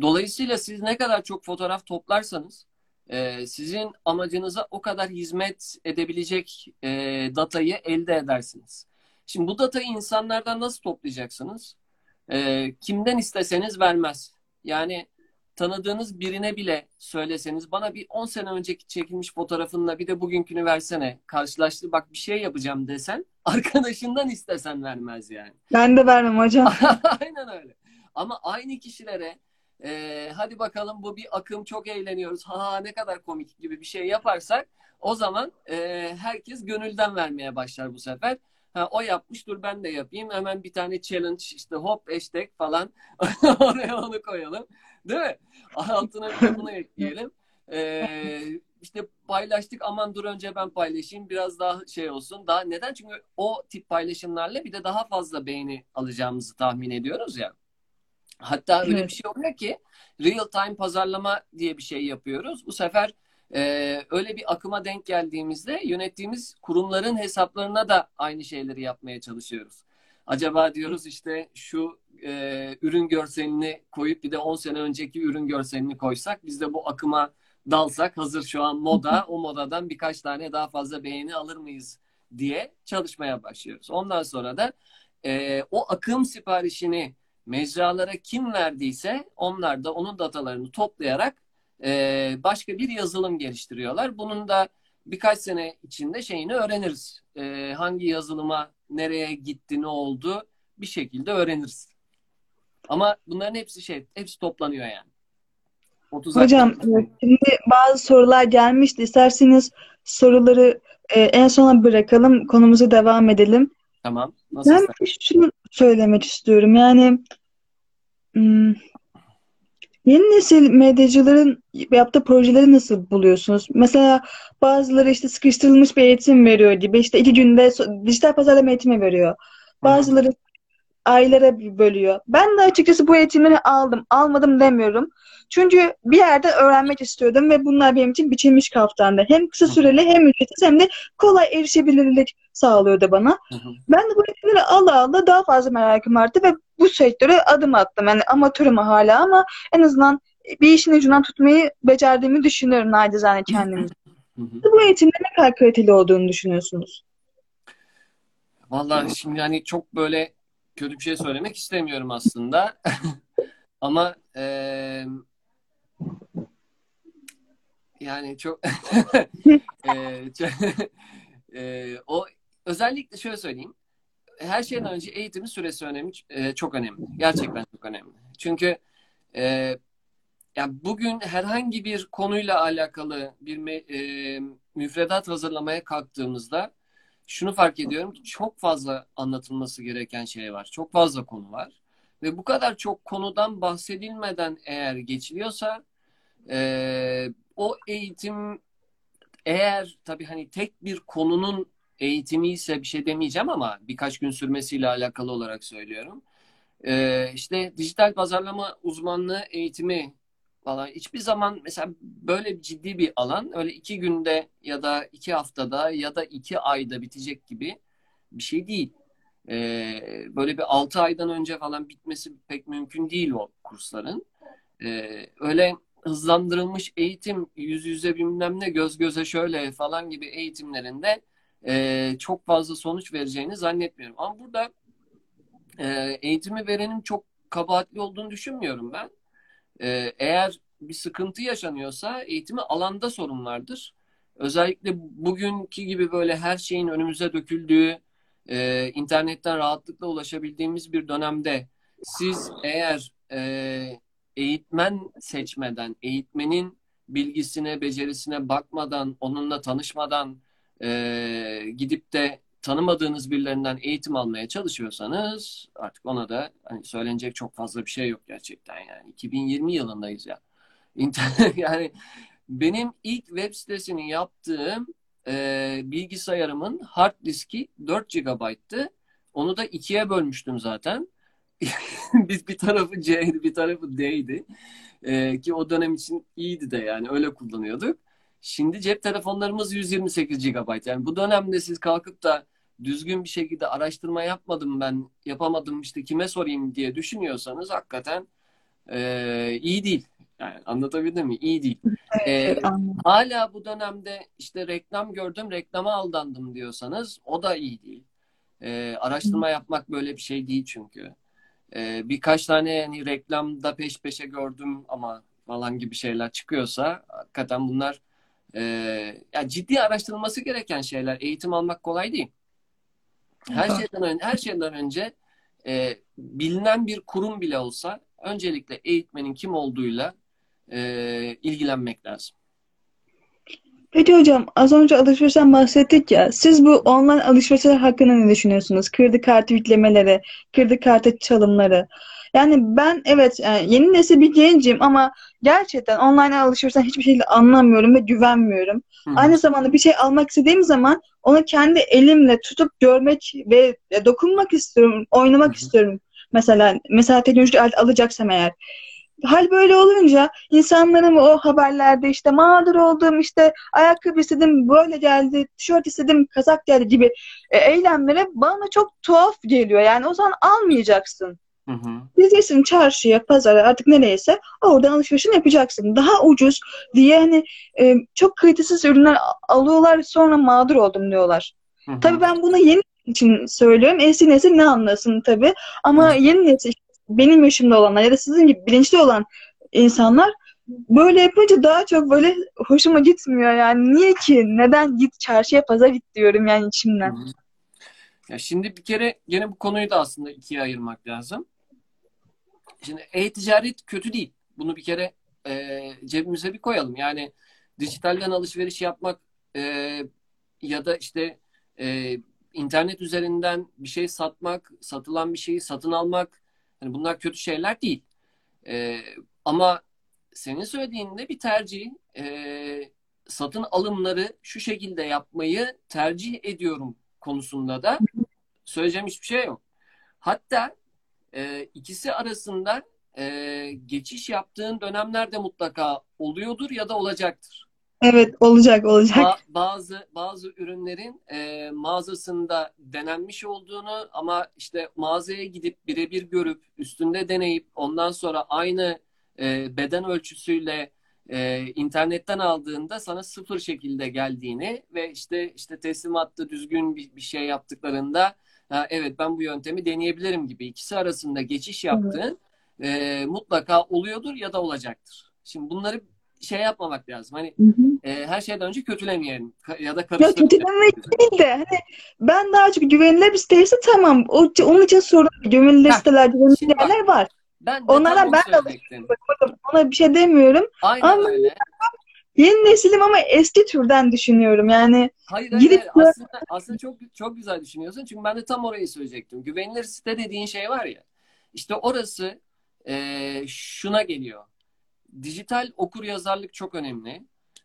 Dolayısıyla siz ne kadar çok fotoğraf toplarsanız e, sizin amacınıza o kadar hizmet edebilecek e, datayı elde edersiniz. Şimdi bu datayı insanlardan nasıl toplayacaksınız? E, kimden isteseniz vermez. Yani tanıdığınız birine bile söyleseniz bana bir 10 sene önceki çekilmiş fotoğrafınla bir de bugünkünü versene karşılaştır bak bir şey yapacağım desen [LAUGHS] arkadaşından istesen vermez yani. Ben de vermem hocam. [LAUGHS] Aynen öyle. Ama aynı kişilere e, hadi bakalım bu bir akım çok eğleniyoruz. Ha ne kadar komik gibi bir şey yaparsak o zaman e, herkes gönülden vermeye başlar bu sefer. Ha, o yapmış dur ben de yapayım. Hemen bir tane challenge işte hop hashtag falan [LAUGHS] oraya onu koyalım. Değil mi? Altına bunu ekleyelim. Ee, işte paylaştık aman dur önce ben paylaşayım biraz daha şey olsun. Daha neden? Çünkü o tip paylaşımlarla bir de daha fazla beğeni alacağımızı tahmin ediyoruz ya. Hatta öyle bir şey oluyor ki real time pazarlama diye bir şey yapıyoruz. Bu sefer e, öyle bir akıma denk geldiğimizde yönettiğimiz kurumların hesaplarına da aynı şeyleri yapmaya çalışıyoruz. Acaba diyoruz işte şu e, ürün görselini koyup bir de 10 sene önceki ürün görselini koysak biz de bu akıma dalsak hazır şu an moda [LAUGHS] o modadan birkaç tane daha fazla beğeni alır mıyız diye çalışmaya başlıyoruz. Ondan sonra da e, o akım siparişini mecralara kim verdiyse onlar da onun datalarını toplayarak e, başka bir yazılım geliştiriyorlar. Bunun da birkaç sene içinde şeyini öğreniriz. E, hangi yazılıma nereye gitti, ne oldu bir şekilde öğreniriz. Ama bunların hepsi şey, hepsi toplanıyor yani. 30 Hocam dakika. e, şimdi bazı sorular gelmişti. İsterseniz soruları e, en sona bırakalım. Konumuza devam edelim. Tamam. Nasıl Ben istersen. şunu söylemek istiyorum. Yani hmm, yeni nesil medyacıların yaptığı projeleri nasıl buluyorsunuz? Mesela bazıları işte sıkıştırılmış bir eğitim veriyor gibi. işte iki günde dijital pazarlama eğitimi veriyor. Bazıları aylara bölüyor. Ben de açıkçası bu eğitimleri aldım. Almadım demiyorum. Çünkü bir yerden öğrenmek istiyordum ve bunlar benim için biçilmiş kaftandı. Hem kısa süreli hem ücretsiz hem de kolay erişebilirlik sağlıyordu bana. Hı hı. Ben de bu eğitimleri ala ala daha fazla merakım arttı ve bu sektöre adım attım. Yani amatörüm hala ama en azından bir işin ucundan tutmayı becerdiğimi düşünüyorum nacizane kendimi. Hı hı. Bu eğitimde ne kadar kaliteli olduğunu düşünüyorsunuz? Vallahi şimdi yani çok böyle kötü bir şey söylemek istemiyorum aslında. [LAUGHS] Ama eee, yani çok [LAUGHS] çok- [LAUGHS] eee, o özellikle şöyle söyleyeyim. Her şeyden önce eğitimin süresi önemli, eee, çok önemli. Gerçekten çok önemli. Çünkü eee yani bugün herhangi bir konuyla alakalı bir me- eee, müfredat hazırlamaya kalktığımızda şunu fark ediyorum ki çok fazla anlatılması gereken şey var. Çok fazla konu var. Ve bu kadar çok konudan bahsedilmeden eğer geçiliyorsa eee, o eğitim eğer tabii hani tek bir konunun eğitimi ise bir şey demeyeceğim ama birkaç gün sürmesiyle alakalı olarak söylüyorum. Ee, işte dijital pazarlama uzmanlığı eğitimi falan hiçbir zaman mesela böyle ciddi bir alan öyle iki günde ya da iki haftada ya da iki ayda bitecek gibi bir şey değil. Ee, böyle bir altı aydan önce falan bitmesi pek mümkün değil o kursların. Ee, öyle hızlandırılmış eğitim yüz yüze bilmem ne göz göze şöyle falan gibi eğitimlerinde e, çok fazla sonuç vereceğini zannetmiyorum. Ama burada e, eğitimi verenin çok kabahatli olduğunu düşünmüyorum ben. E, eğer bir sıkıntı yaşanıyorsa eğitimi alanda sorun vardır. Özellikle bugünkü gibi böyle her şeyin önümüze döküldüğü, e, internetten rahatlıkla ulaşabildiğimiz bir dönemde siz eğer e, eğitmen seçmeden, eğitmenin bilgisine, becerisine bakmadan, onunla tanışmadan e, gidip de tanımadığınız birilerinden eğitim almaya çalışıyorsanız artık ona da hani söylenecek çok fazla bir şey yok gerçekten yani. 2020 yılındayız ya. İnternet [LAUGHS] yani benim ilk web sitesini yaptığım e, bilgisayarımın hard diski 4 GB'tı. Onu da ikiye bölmüştüm zaten. [LAUGHS] Biz bir tarafı C'ydi, bir tarafı D'ydi. E, ki o dönem için iyiydi de yani öyle kullanıyorduk. Şimdi cep telefonlarımız 128 GB. Yani bu dönemde siz kalkıp da düzgün bir şekilde araştırma yapmadım ben, yapamadım işte kime sorayım diye düşünüyorsanız hakikaten e, iyi değil. Yani anlatabildim mi? İyi değil. E, Evet, anladım. hala bu dönemde işte reklam gördüm, reklama aldandım diyorsanız o da iyi değil. E, araştırma yapmak böyle bir şey değil çünkü. E, birkaç tane yani reklamda peş peşe gördüm ama falan gibi şeyler çıkıyorsa hakikaten bunlar e, ya ciddi araştırılması gereken şeyler. Eğitim almak kolay değil. Her şeyden önce, her şeyden önce e, bilinen bir kurum bile olsa öncelikle eğitmenin kim olduğuyla e, ilgilenmek lazım. Peki hocam az önce alışverişten bahsettik ya. Siz bu online alışverişler hakkında ne düşünüyorsunuz? Kredi kartı yüklemeleri, kredi kartı çalımları. Yani ben evet yani yeni nesil bir gencim ama gerçekten online alışverişten hiçbir şekilde anlamıyorum ve güvenmiyorum. Hı. Aynı zamanda bir şey almak istediğim zaman onu kendi elimle tutup görmek ve dokunmak istiyorum, oynamak Hı hı. istiyorum. Mesela mesela teknolojik alet alacaksam eğer. Hal böyle olunca insanların o haberlerde işte mağdur oldum, işte ayakkabı istedim, böyle geldi, tişört istedim, kazak geldi gibi e, eylemlere bana çok tuhaf geliyor. Yani o zaman almayacaksın. Hı hı. Gideceksin çarşıya, pazara artık nereyse oradan alışverişini yapacaksın. Daha ucuz diye hani e, çok kalitesiz ürünler alıyorlar sonra mağdur oldum diyorlar. Hı hı. Tabii ben bunu yeni için söylüyorum. Eski nesil ne anlasın tabii. Ama Hı. yeni nesil benim yaşımda olanlar ya da sizin gibi bilinçli olan insanlar böyle yapınca daha çok böyle hoşuma gitmiyor yani. Niye ki? Neden git çarşıya pazara git diyorum yani Hı içimden. hı. Ya şimdi bir kere gene bu konuyu da aslında ikiye ayırmak lazım. Şimdi e-ticaret kötü değil. Bunu bir kere e, cebimize bir koyalım. Yani dijitalden alışveriş yapmak e, ya da işte e, internet üzerinden bir şey satmak, satılan bir şeyi satın almak, hani bunlar kötü şeyler değil. E, ama senin söylediğinde bir tercih, e, satın alımları şu şekilde yapmayı tercih ediyorum konusunda da söyleyeceğim hiçbir şey yok. Hatta e, ikisi arasında e, geçiş yaptığın dönemlerde mutlaka oluyordur ya da olacaktır. Evet olacak olacak. Ba- bazı bazı ürünlerin e, mağazasında denenmiş olduğunu ama işte mağazaya gidip birebir görüp üstünde deneyip ondan sonra aynı e, beden ölçüsüyle e, internetten aldığında sana sıfır şekilde geldiğini ve işte işte teslimatta düzgün bir, bir şey yaptıklarında ha, evet ben bu yöntemi deneyebilirim gibi ikisi arasında geçiş yaptığın e, mutlaka oluyordur ya da olacaktır. Şimdi bunları şey yapmamak lazım. Hani Hı hı. e, her şeyden önce kötülemeyelim ya da Ya karıştırmayalım. kötülemek değil de hani ben daha çok güvenilir bir siteyse tamam. O, onun için sorun. Güvenilir Heh, siteler, güvenilir yerler var. Ben de Onlara ben de. Bakın ona bir şey demiyorum. Aynen Ama öyle. Yeni nesilim ama eski türden düşünüyorum. Yani Hayır hayır gidip hayır. Aslında, aslında çok çok güzel düşünüyorsun. Çünkü ben de tam orayı söyleyecektim. Güvenilir site dediğin şey var ya. İşte orası e, şuna geliyor. Dijital okur yazarlık çok önemli.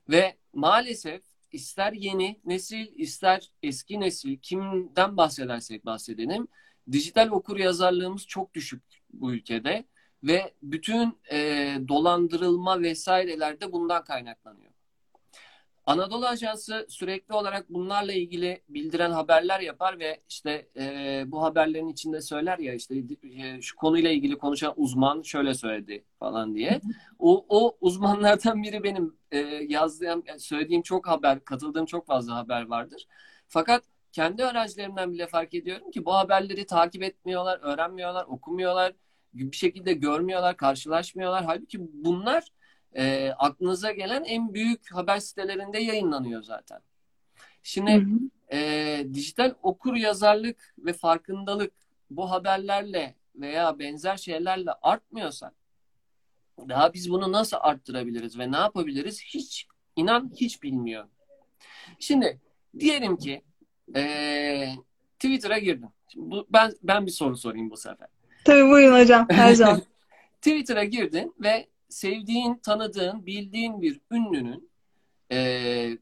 Ve maalesef ister yeni nesil ister eski nesil kimden bahsedersek bahsedelim. Dijital okur yazarlığımız çok düşük bu ülkede. Ve bütün e, dolandırılma vesaireler de bundan kaynaklanıyor. Anadolu Ajansı sürekli olarak bunlarla ilgili bildiren haberler yapar ve işte e, bu haberlerin içinde söyler ya işte e, şu konuyla ilgili konuşan uzman şöyle söyledi falan diye. O, o uzmanlardan biri benim e, yazdığım, söylediğim çok haber, katıldığım çok fazla haber vardır. Fakat kendi öğrencilerimden bile fark ediyorum ki bu haberleri takip etmiyorlar, öğrenmiyorlar, okumuyorlar, bir şekilde görmüyorlar, karşılaşmıyorlar. Halbuki bunlar e, aklınıza gelen en büyük haber sitelerinde yayınlanıyor zaten. Şimdi Hı hı. e, dijital okur yazarlık ve farkındalık bu haberlerle veya benzer şeylerle artmıyorsa daha biz bunu nasıl arttırabiliriz ve ne yapabiliriz hiç inan hiç bilmiyorum. Şimdi diyelim ki e, Twitter'a girdim. Şimdi bu, ben ben bir soru sorayım bu sefer. Tabii buyurun hocam her [LAUGHS] zaman. Twitter'a girdin ve sevdiğin, tanıdığın, bildiğin bir ünlünün e,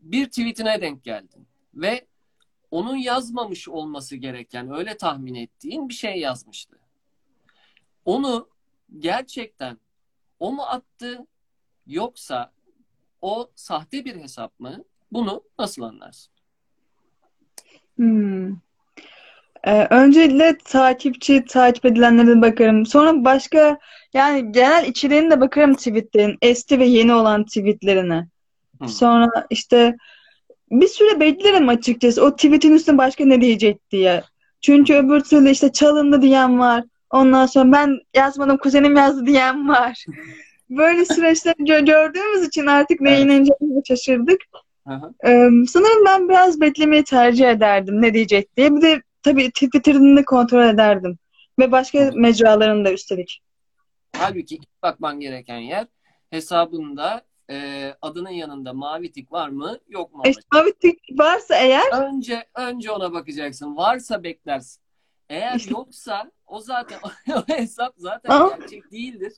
bir tweetine denk geldin. Ve onun yazmamış olması gereken, öyle tahmin ettiğin bir şey yazmıştı. Onu gerçekten o mu attı yoksa o sahte bir hesap mı? Bunu nasıl anlarsın? Hmm. Ee, öncelikle takipçi, takip edilenlere bakarım. Sonra başka yani genel içeriğine de bakarım tweetlerin. Eski ve yeni olan tweetlerine. Hı. Sonra işte bir süre beklerim açıkçası. O tweetin üstüne başka ne diyecek diye. Çünkü öbür türlü işte çalındı diyen var. Ondan sonra ben yazmadım kuzenim yazdı diyen var. [LAUGHS] Böyle süreçleri gö- gördüğümüz için artık neye Evet. şaşırdık. Hı hı. Ee, sanırım ben biraz beklemeyi tercih ederdim ne diyecek diye. Bir de tabii Twitter'ını da kontrol ederdim. Ve başka mecralarını da üstelik. Halbuki ilk bakman gereken yer hesabında e, adının yanında mavi tik var mı yok mu E, mavi tik varsa eğer Önce önce ona bakacaksın. Varsa beklersin. Eğer yoksa o zaten [LAUGHS] o hesap zaten gerçek değildir.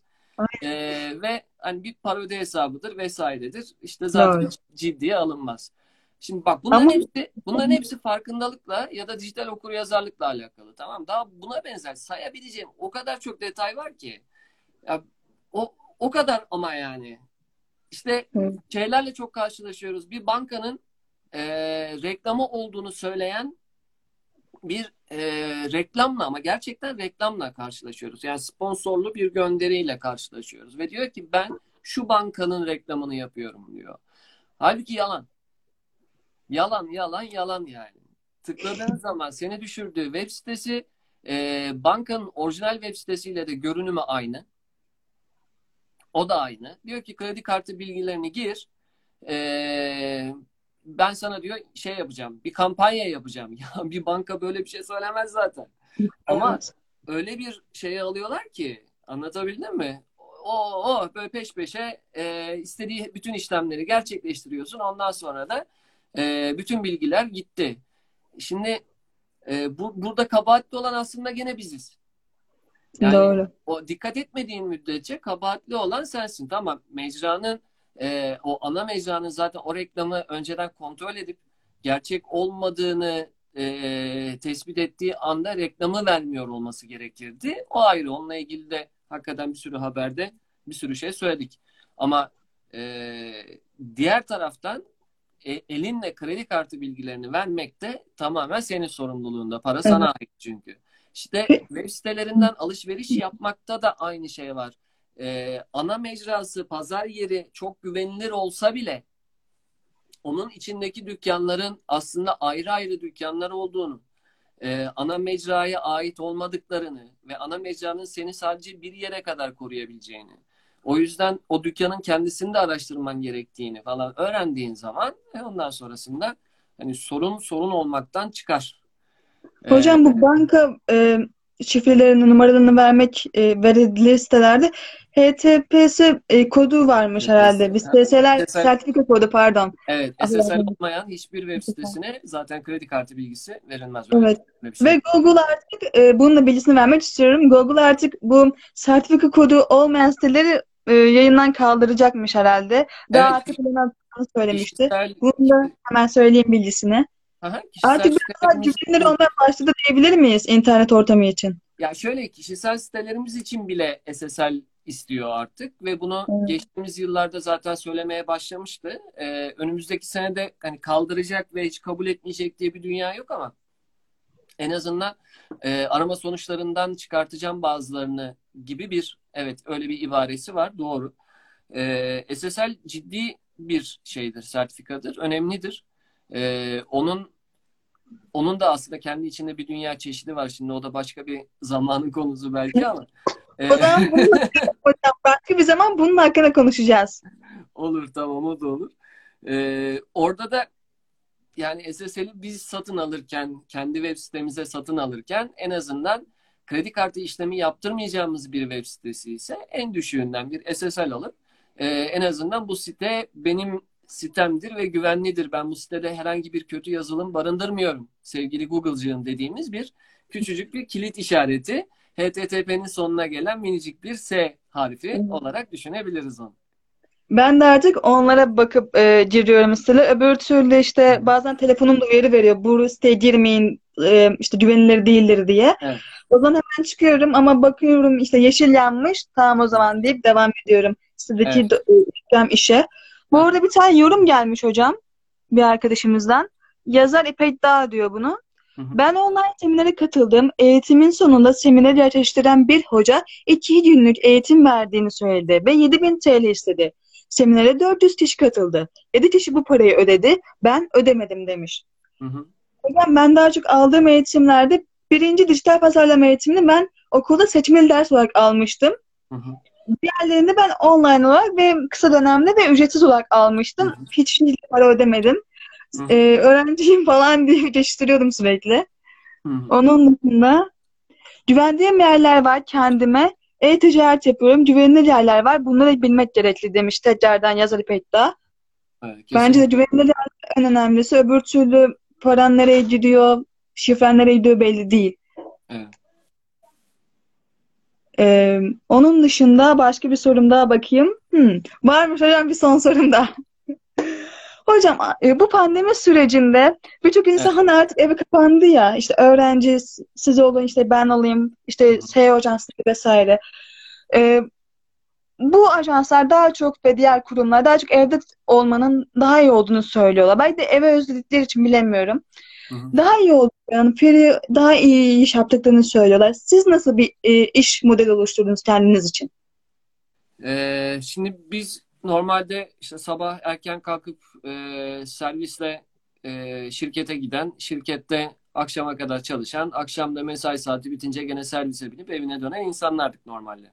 Ee, ve hani bir parodi hesabıdır vesairedir. İşte zaten Doğru. ciddiye alınmaz. Şimdi bak bunların Ama- hepsi bunların hepsi farkındalıkla ya da dijital okuryazarlıkla alakalı. Tamam. Daha buna benzer sayabileceğim o kadar çok detay var ki. Ya, o o kadar ama yani. İşte Evet. şeylerle çok karşılaşıyoruz. Bir bankanın e, reklamı olduğunu söyleyen bir e, reklamla ama gerçekten reklamla karşılaşıyoruz. Yani sponsorlu bir gönderiyle karşılaşıyoruz. Ve diyor ki ben şu bankanın reklamını yapıyorum diyor. Halbuki yalan. Yalan, yalan, yalan yani. Tıkladığın [LAUGHS] zaman seni düşürdüğü web sitesi e, bankanın orijinal web sitesiyle de görünümü aynı. O da aynı. Diyor ki kredi kartı bilgilerini gir. E, ben sana diyor şey yapacağım. Bir kampanya yapacağım. [LAUGHS] Ya bir banka böyle bir şey söylemez zaten. Ama öyle bir şeye alıyorlar ki anlatabildim mi? O, o böyle peş peşe e, istediği bütün işlemleri gerçekleştiriyorsun. Ondan sonra da e, bütün bilgiler gitti. Şimdi e, bu, burada kabahatli olan aslında gene biziz. Yani Doğru. o dikkat etmediğin müddetçe kabahatli olan sensin. Tamam mecranın e, o ana mecranın zaten o reklamı önceden kontrol edip gerçek olmadığını e, tespit ettiği anda reklamı vermiyor olması gerekirdi. O ayrı. Onunla ilgili de hakikaten bir sürü haberde bir sürü şey söyledik. Ama e, diğer taraftan e, elinle kredi kartı bilgilerini vermek de tamamen senin sorumluluğunda. Para sana ait çünkü. İşte web sitelerinden alışveriş yapmakta da aynı şey var. e, ana mecrası, pazar yeri çok güvenilir olsa bile onun içindeki dükkanların aslında ayrı ayrı dükkanlar olduğunu, e, ana mecraya ait olmadıklarını ve ana mecranın seni sadece bir yere kadar koruyabileceğini, o yüzden o dükkanın kendisini de araştırman gerektiğini falan öğrendiğin zaman e, ondan sonrasında hani sorun sorun olmaktan çıkar. Hocam Ee, bu banka e, şifrelerini, numaralarını vermek e, verili sitelerde HTTPS e, kodu varmış HTTPS, herhalde. Ha. SSL sertifika kodu pardon. Evet, SSL evet. olmayan hiçbir web sitesine zaten kredi kartı bilgisi verilmez. Evet. Bir şey. Ve Google artık e, bununla bilgisini vermek istiyorum. Google artık bu sertifika kodu olmayan siteleri e, yayından kaldıracakmış herhalde. Daha Evet. artık kullanılmadığını söylemişti. Kişisel, Bunu da hemen söyleyeyim bilgisini. Aha, Artık biraz daha güvenilir olmaya başladı diyebilir miyiz internet ortamı için? ya şöyle kişisel sitelerimiz için bile SSL istiyor artık ve bunu Evet. geçtiğimiz yıllarda zaten söylemeye başlamıştı. Ee, önümüzdeki senede hani kaldıracak ve hiç kabul etmeyecek diye bir dünya yok ama en azından e, arama sonuçlarından çıkartacağım bazılarını gibi bir evet öyle bir ibaresi var doğru. Ee, SSL ciddi bir şeydir, sertifikadır, önemlidir. Ee, onun onun da aslında kendi içinde bir dünya çeşidi var. Şimdi o da başka bir zamanın konusu belki ama. e, [LAUGHS] O zaman bunun [LAUGHS] hocam başka bir zaman bunun hakkında konuşacağız. olur tamam o da olur. Ee, orada da yani SSL'i biz satın alırken, kendi web sitemize satın alırken en azından kredi kartı işlemi yaptırmayacağımız bir web sitesi ise en düşüğünden bir SSL alıp e, en azından bu site benim sitemdir ve güvenlidir. Ben bu sitede herhangi bir kötü yazılım barındırmıyorum. Sevgili Google'cığım dediğimiz bir küçücük bir kilit işareti. HTTP'nin sonuna gelen minicik bir S harfi olarak düşünebiliriz onu. Ben de artık onlara bakıp e, giriyorum siteye. Öbür türlü işte bazen telefonum da uyarı veriyor. Bu siteye girmeyin e, işte güvenilir değildir diye. Evet. O zaman hemen çıkıyorum ama bakıyorum işte yeşil yanmış. Tamam o zaman deyip devam ediyorum sitedeki Evet. e, işe. Bu arada bir tane yorum gelmiş hocam bir arkadaşımızdan. Yazar İpek Dağ diyor bunu. Hı hı. Ben online seminere katıldım. Eğitimin sonunda seminer gerçekleştiren bir hoca iki günlük eğitim verdiğini söyledi ve 7000 TL istedi. Seminere 400 kişi katıldı. 7 kişi bu parayı ödedi. Ben ödemedim demiş. Hı hı. Hocam ben daha çok aldığım eğitimlerde birinci dijital pazarlama eğitimini ben okulda seçmeli ders olarak almıştım. Hı hı. Diğerlerini ben online olarak ve kısa dönemde ve ücretsiz olarak almıştım. Hı hı. Hiç para ödemedim. Hı hı. Ee, öğrenciyim [LAUGHS] falan diye geçiştiriyordum sürekli. Hı hı. Onun dışında güvendiğim yerler var kendime. E-ticaret yapıyorum. Güvenilir yerler var. Bunları bilmek gerekli demiş tekrardan yazar İpek Dağ. Evet, Bence de güvenilir yerler en önemlisi. Öbür türlü paran nereye gidiyor, şifren nereye gidiyor belli değil. Evet. Ee, onun dışında başka bir sorum daha bakayım. Hmm, varmış hocam bir son sorum daha. [LAUGHS] Hocam e, bu pandemi sürecinde birçok insan Evet. hani artık eve kapandı ya işte öğrenci siz olun işte ben olayım işte SEO ajansları vesaire. E, bu ajanslar daha çok ve diğer kurumlar daha çok evde olmanın daha iyi olduğunu söylüyorlar. Belki de eve özledikleri için bilemiyorum. Hı hı. Daha iyi oldu. Yani Feri daha iyi iş yaptıklarını söylüyorlar. Siz nasıl bir e, iş modeli oluşturdunuz kendiniz için? Ee, şimdi biz normalde işte sabah erken kalkıp e, servisle e, şirkete giden, şirkette akşama kadar çalışan, akşamda mesai saati bitince gene servise binip evine dönen insanlardık normalde.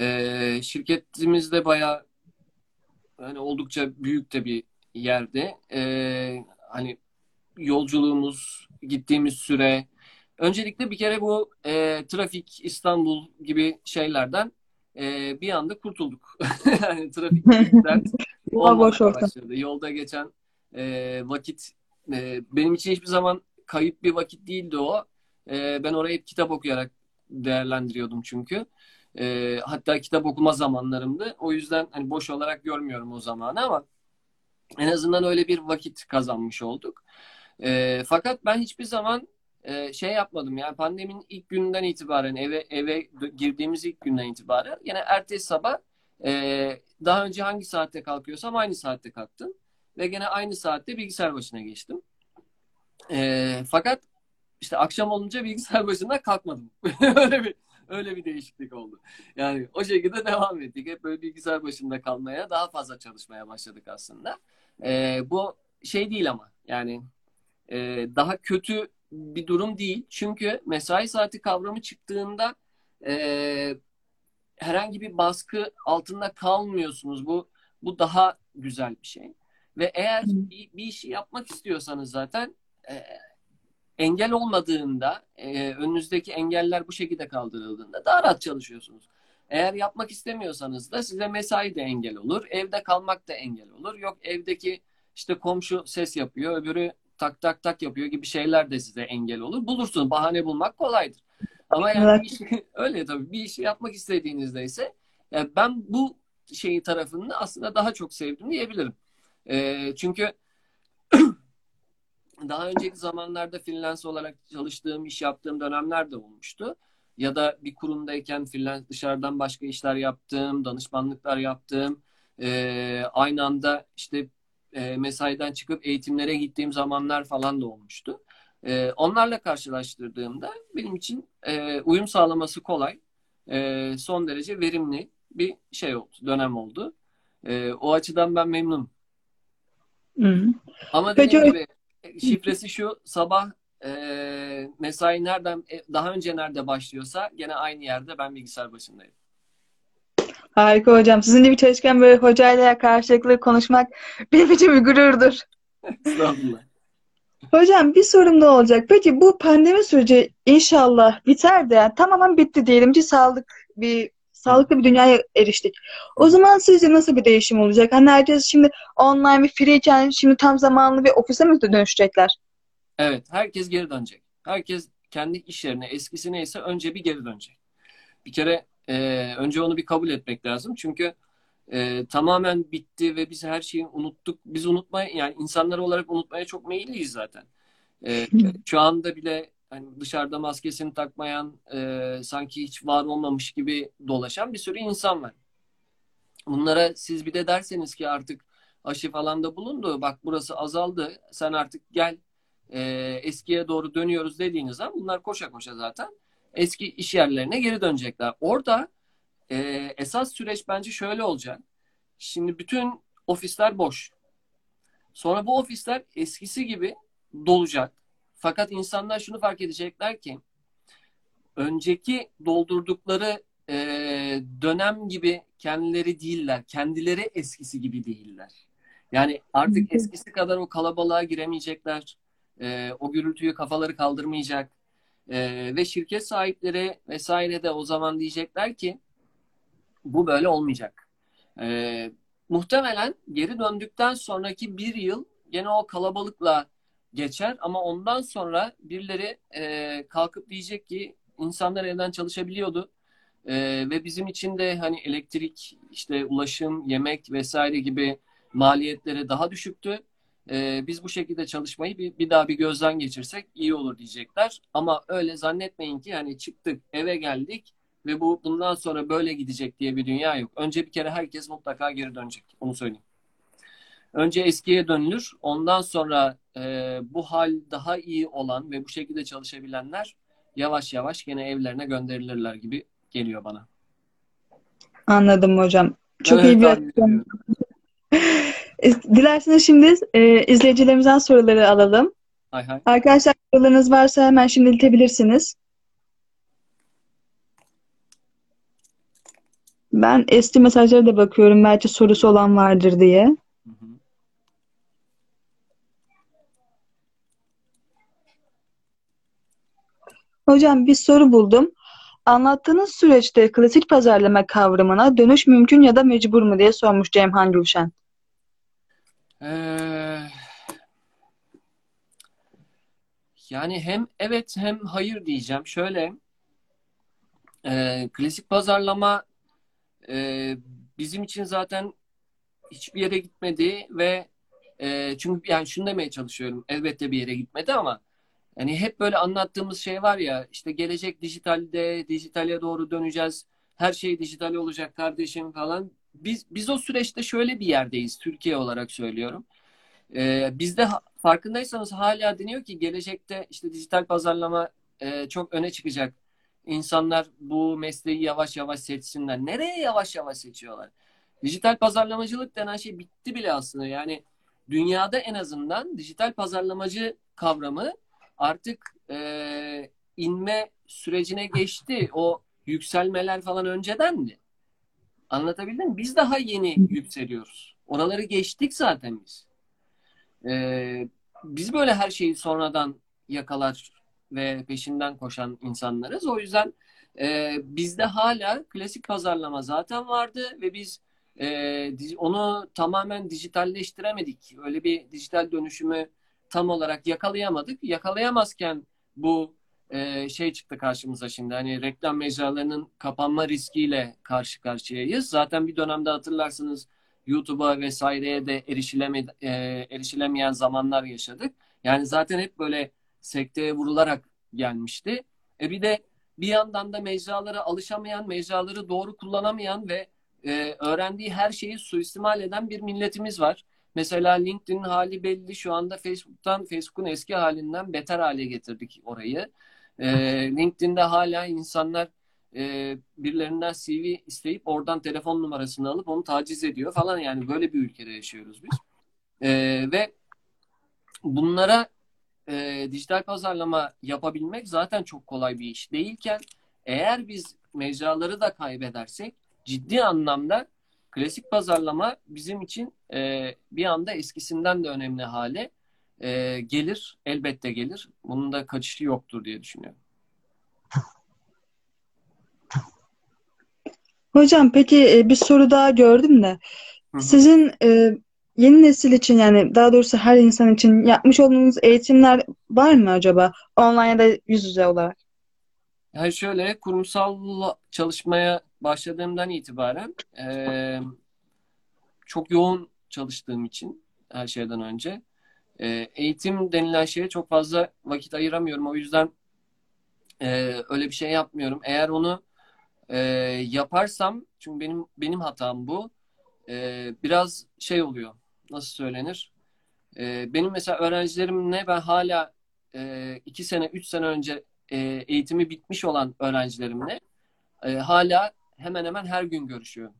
Ee, şirketimiz de bayağı hani oldukça büyük de bir yerde. Ee, hani yolculuğumuz, gittiğimiz süre. Öncelikle bir kere bu e, trafik İstanbul gibi şeylerden e, bir anda kurtulduk. [LAUGHS] Yani trafik [LAUGHS] dert olmamaya başladı. Yolda geçen e, vakit e, benim için hiçbir zaman kayıp bir vakit değildi o. E, ben orayı hep kitap okuyarak değerlendiriyordum çünkü. E, hatta kitap okuma zamanlarımdı. O yüzden hani boş olarak görmüyorum o zamanı ama en azından öyle bir vakit kazanmış olduk. E, fakat ben hiçbir zaman e, şey yapmadım. Yani pandeminin ilk günden itibaren eve eve girdiğimiz ilk günden itibaren yine ertesi sabah e, daha önce hangi saatte kalkıyorsam aynı saatte kalktım ve gene aynı saatte bilgisayar başına geçtim. E, fakat işte akşam olunca bilgisayar başından kalkmadım. [LAUGHS] Öyle bir Öyle bir değişiklik oldu. Yani o şekilde devam ettik. Hep böyle bilgisayar başında kalmaya, daha fazla çalışmaya başladık aslında. Ee, bu şey değil ama yani e, daha kötü bir durum değil. Çünkü mesai saati kavramı çıktığında e, herhangi bir baskı altında kalmıyorsunuz. Bu bu daha güzel bir şey. Ve eğer bir, bir işi yapmak istiyorsanız zaten e, engel olmadığında, e, önünüzdeki engeller bu şekilde kaldırıldığında daha rahat çalışıyorsunuz. Eğer yapmak istemiyorsanız da size mesai de engel olur, evde kalmak da engel olur. Yok evdeki işte komşu ses yapıyor, öbürü tak tak tak yapıyor gibi şeyler de size engel olur. Bulursunuz. Bahane bulmak kolaydır. Ama yani Evet. işi, [LAUGHS] öyle tabii bir işi yapmak istediğinizde ise yani ben bu şeyi tarafını aslında daha çok sevdim diyebilirim. Ee, çünkü [CLEARS THROAT] daha önceki zamanlarda freelance olarak çalıştığım, iş yaptığım dönemler de olmuştu. Ya da bir kurumdayken freelance dışarıdan başka işler yaptım, danışmanlıklar yaptım. Ee, aynı anda işte e, mesaiden çıkıp eğitimlere gittiğim zamanlar falan da olmuştu. Ee, onlarla karşılaştırdığımda benim için e, uyum sağlaması kolay, e, son derece verimli bir şey oldu, dönem oldu. E, o açıdan ben memnunum. Hı. Ama Peki dediğim ö- gibi e, şifresi şu sabah e, mesai nereden e, daha önce nerede başlıyorsa gene aynı yerde ben bilgisayar başındayım. Harika hocam. Sizin gibi çalışkan böyle hocayla karşılıklı konuşmak [LAUGHS] benim için bir gururdur. Estağfurullah. Hocam bir sorum da olacak. Peki bu pandemi süreci inşallah biter de yani tamamen bitti diyelim ki sağlık bir sağlıklı bir dünyaya eriştik. O zaman sizce nasıl bir değişim olacak? Hani herkes şimdi online bir freeyken şimdi tam zamanlı bir ofise mi dönüşecekler? Evet, herkes geri dönecek. Herkes kendi iş yerine eskisi neyse önce bir geri dönecek. Bir kere e, önce onu bir kabul etmek lazım. Çünkü e, tamamen bitti ve biz her şeyi unuttuk. Biz unutmaya yani insanlar olarak unutmaya çok meyilliyiz zaten. E, [LAUGHS] şu anda bile hani dışarıda maskesini takmayan, e, sanki hiç var olmamış gibi dolaşan bir sürü insan var. Bunlara siz bir de derseniz ki artık aşı falan da bulundu. Bak burası azaldı. Sen artık gel e, eskiye doğru dönüyoruz dediğiniz zaman bunlar koşa koşa zaten eski iş yerlerine geri dönecekler. Orada e, esas süreç bence şöyle olacak. Şimdi bütün ofisler boş. Sonra bu ofisler eskisi gibi dolacak. Fakat insanlar şunu fark edecekler ki önceki doldurdukları e, dönem gibi kendileri değiller. Kendileri eskisi gibi değiller. Yani artık eskisi kadar o kalabalığa giremeyecekler. E, o gürültüyü kafaları kaldırmayacak. E, ve şirket sahipleri vesaire de o zaman diyecekler ki bu böyle olmayacak. E, muhtemelen geri döndükten sonraki bir yıl gene o kalabalıkla geçer ama ondan sonra birileri e, kalkıp diyecek ki insanlar evden çalışabiliyordu. E, ve bizim için de hani elektrik, işte ulaşım, yemek vesaire gibi maliyetleri daha düşüktü. E, biz bu şekilde çalışmayı bir, bir daha bir gözden geçirsek iyi olur diyecekler. Ama öyle zannetmeyin ki hani çıktık, eve geldik ve bu bundan sonra böyle gidecek diye bir dünya yok. Önce bir kere herkes mutlaka geri dönecek. Onu söyleyeyim. Önce eskiye dönülür. Ondan sonra e, bu hal daha iyi olan ve bu şekilde çalışabilenler yavaş yavaş gene evlerine gönderilirler gibi geliyor bana. Anladım hocam. Çok Evet, iyi bir açıklama. [LAUGHS] E, Dilerseniz şimdi e, izleyicilerimizden soruları alalım. Hay hay. Arkadaşlar sorularınız varsa hemen şimdi iletebilirsiniz. Ben eski mesajlara da bakıyorum. Belki sorusu olan vardır diye. Hı hı. Hocam bir soru buldum. Anlattığınız süreçte klasik pazarlama kavramına dönüş mümkün ya da mecbur mu diye sormuş Cemhan Gülşen. Ee, yani hem evet hem hayır diyeceğim. Şöyle e, klasik pazarlama e, bizim için zaten hiçbir yere gitmedi ve e, çünkü yani şunu demeye çalışıyorum. Elbette bir yere gitmedi ama yani hep böyle anlattığımız şey var ya işte gelecek dijitalde, dijitale doğru döneceğiz. Her şey dijital olacak kardeşim falan. Biz biz o süreçte şöyle bir yerdeyiz Türkiye olarak söylüyorum. Ee, bizde farkındaysanız hala deniyor ki gelecekte işte dijital pazarlama e, çok öne çıkacak. insanlar bu mesleği yavaş yavaş seçsinler. Nereye yavaş yavaş seçiyorlar? Dijital pazarlamacılık denen şey bitti bile aslında. Yani dünyada en azından dijital pazarlamacı kavramı artık e, inme sürecine geçti. O yükselmeler falan öncedendi. Anlatabildim mi? Biz daha yeni yükseliyoruz. Oraları geçtik zaten biz. Ee, biz böyle her şeyi sonradan yakalar ve peşinden koşan insanlarız. O yüzden e, bizde hala klasik pazarlama zaten vardı ve biz e, onu tamamen dijitalleştiremedik. Öyle bir dijital dönüşümü tam olarak yakalayamadık. Yakalayamazken bu e, şey çıktı karşımıza şimdi. Hani reklam mecralarının kapanma riskiyle karşı karşıyayız. Zaten bir dönemde hatırlarsınız YouTube'a vesaireye de erişileme, e, erişilemeyen zamanlar yaşadık. Yani zaten hep böyle sekteye vurularak gelmişti. E bir de bir yandan da mecralara alışamayan, mecraları doğru kullanamayan ve e, öğrendiği her şeyi suistimal eden bir milletimiz var. Mesela LinkedIn'in hali belli. Şu anda Facebook'tan, Facebook'un eski halinden beter hale getirdik orayı. E, LinkedIn'de hala insanlar e, birilerinden CV isteyip oradan telefon numarasını alıp onu taciz ediyor falan. Yani böyle bir ülkede yaşıyoruz biz. E, ve bunlara e, dijital pazarlama yapabilmek zaten çok kolay bir iş değilken eğer biz mecraları da kaybedersek ciddi anlamda klasik pazarlama bizim için e, bir anda eskisinden de önemli hale e, gelir. Elbette gelir. Bunun da kaçışı yoktur diye düşünüyorum. Hocam peki e, bir soru daha gördüm de sizin e, yeni nesil için yani daha doğrusu her insan için yapmış olduğunuz eğitimler var mı acaba? Online ya da yüz yüze olarak. Yani şöyle kurumsal çalışmaya başladığımdan itibaren e, çok yoğun çalıştığım için her şeyden önce e, eğitim denilen şeye çok fazla vakit ayıramıyorum. O yüzden e, öyle bir şey yapmıyorum. Eğer onu e, yaparsam çünkü benim benim hatam bu. E, biraz şey oluyor. Nasıl söylenir? E, benim mesela öğrencilerimle ben hala e, iki sene, üç sene önce e, eğitimi bitmiş olan öğrencilerimle e, hala hemen hemen her gün görüşüyorum.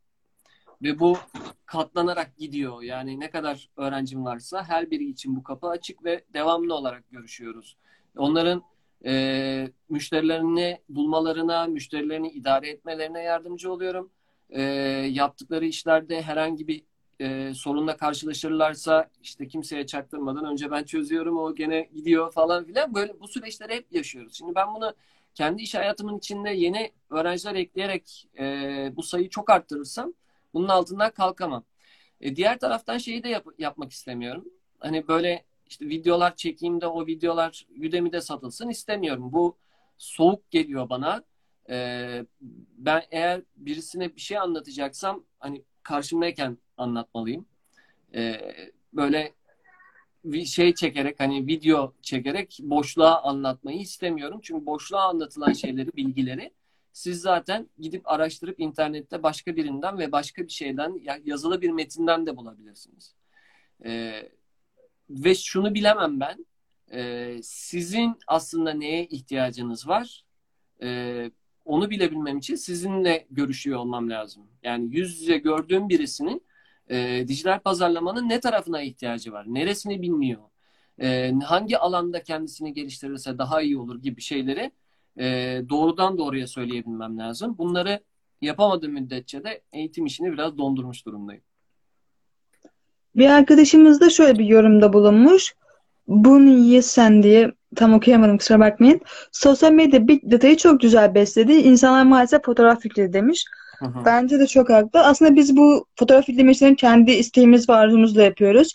Ve bu katlanarak gidiyor. Yani ne kadar öğrencim varsa her biri için bu kapı açık ve devamlı olarak görüşüyoruz. Onların e, müşterilerini bulmalarına, müşterilerini idare etmelerine yardımcı oluyorum. E, yaptıkları işlerde herhangi bir e, sorunla karşılaşırlarsa işte kimseye çaktırmadan önce ben çözüyorum o gene gidiyor falan filan. Böyle bu süreçleri hep yaşıyoruz. Şimdi ben bunu kendi iş hayatımın içinde yeni öğrenciler ekleyerek e, bu sayıyı çok arttırırsam bunun altından kalkamam. E, diğer taraftan şeyi de yap- yapmak istemiyorum. Hani böyle işte videolar çekeyim de o videolar Udemy'de satılsın istemiyorum. Bu soğuk geliyor bana. E, ben eğer birisine bir şey anlatacaksam hani karşımdayken anlatmalıyım. E, böyle bir şey çekerek hani video çekerek boşluğa anlatmayı istemiyorum. Çünkü boşluğa anlatılan şeyleri, bilgileri siz zaten gidip araştırıp internette başka birinden ve başka bir şeyden yazılı bir metinden de bulabilirsiniz. Ee, ve şunu bilemem ben. E, sizin aslında neye ihtiyacınız var? E, onu bilebilmem için sizinle görüşüyor olmam lazım. Yani yüz yüze gördüğüm birisinin e, dijital pazarlamanın ne tarafına ihtiyacı var? Neresini bilmiyor? E, hangi alanda kendisini geliştirirse daha iyi olur gibi şeyleri e, doğrudan doğruya söyleyebilmem lazım. Bunları yapamadığım müddetçe de eğitim işini biraz dondurmuş durumdayım. Bir arkadaşımız da şöyle bir yorumda bulunmuş. Bunu yesen diye tam okuyamadım kusura bakmayın. Sosyal medya Big Data'yı çok güzel besledi. İnsanlar maalesef fotoğraf yükledi demiş. Hı hı. Bence de çok haklı. Aslında biz bu fotoğraf işlerini kendi isteğimiz ve arzumuzla yapıyoruz.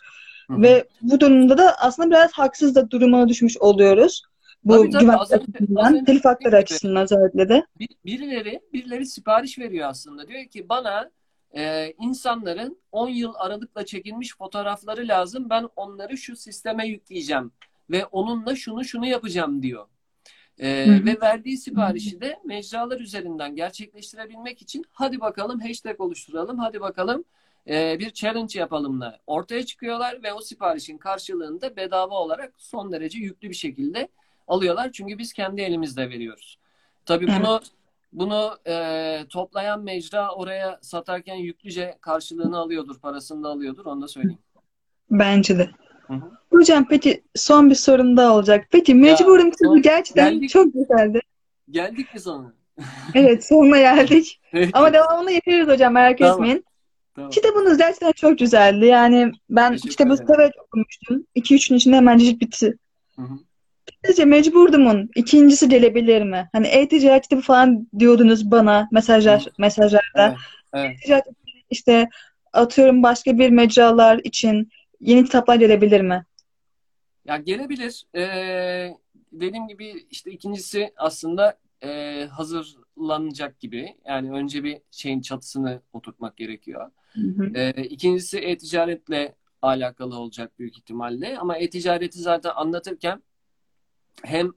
Hı hı. Ve bu durumda da aslında biraz haksız da duruma düşmüş oluyoruz. Bu Tabii, tabii. güvenlik Az önce- az açısından, önce telif hakları açısından özellikle de. Bir- birileri birileri sipariş veriyor aslında. Diyor ki bana e, insanların 10 yıl aralıkla çekilmiş fotoğrafları lazım. Ben onları şu sisteme yükleyeceğim ve onunla şunu şunu yapacağım diyor. E, ve verdiği siparişi de mecralar üzerinden gerçekleştirebilmek için hadi bakalım hashtag oluşturalım, hadi bakalım e, bir challenge yapalımla ortaya çıkıyorlar ve o siparişin karşılığında bedava olarak son derece yüklü bir şekilde alıyorlar. Çünkü biz kendi elimizde veriyoruz. Tabii Evet. bunu bunu e, toplayan mecra oraya satarken yüklüce karşılığını alıyordur, parasını da alıyordur. Onu da söyleyeyim. Bence de. Hı hı. Hocam peki son bir sorum daha olacak. Peki Mecburum kitabı son- gerçekten geldik. çok güzeldi. Geldik mi sonra? Evet sonuna geldik. [LAUGHS] Ama devamını yaparız hocam merak Tamam. etmeyin. tamam. Kitabınız gerçekten çok güzeldi. Yani ben Teşekkür kitabı ederim. severek okumuştum. 2-3 gün içinde hemen cilt bitti. Hı hı. Sizce Mecburdum'un ikincisi gelebilir mi? Hani e-ticaret kitabı falan diyordunuz bana mesajlar mesajlarda. Evet, evet. E-ticaret işte atıyorum başka bir mecralar için yeni kitaplar gelebilir mi? Ya gelebilir. Ee, dediğim gibi işte ikincisi aslında e, hazırlanacak gibi. Yani önce bir şeyin çatısını oturtmak gerekiyor. Hı hı. Ee, ikincisi e-ticaretle alakalı olacak büyük ihtimalle. Ama e-ticareti zaten anlatırken hem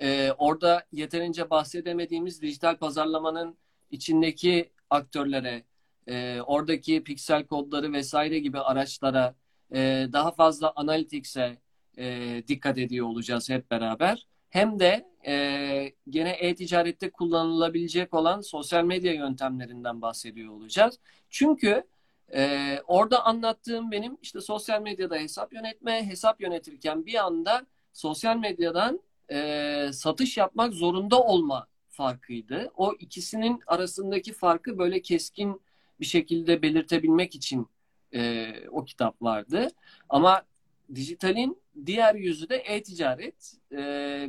e, orada yeterince bahsedemediğimiz dijital pazarlamanın içindeki aktörlere, e, oradaki piksel kodları vesaire gibi araçlara, e, daha fazla analytics'e e, dikkat ediyor olacağız hep beraber. Hem de e, gene e-ticarette kullanılabilecek olan sosyal medya yöntemlerinden bahsediyor olacağız. Çünkü e, orada anlattığım benim işte sosyal medyada hesap yönetme, hesap yönetirken bir anda sosyal medyadan e, satış yapmak zorunda olma farkıydı. O ikisinin arasındaki farkı böyle keskin bir şekilde belirtebilmek için e, o kitap vardı. Ama dijitalin diğer yüzü de e-ticaret. E,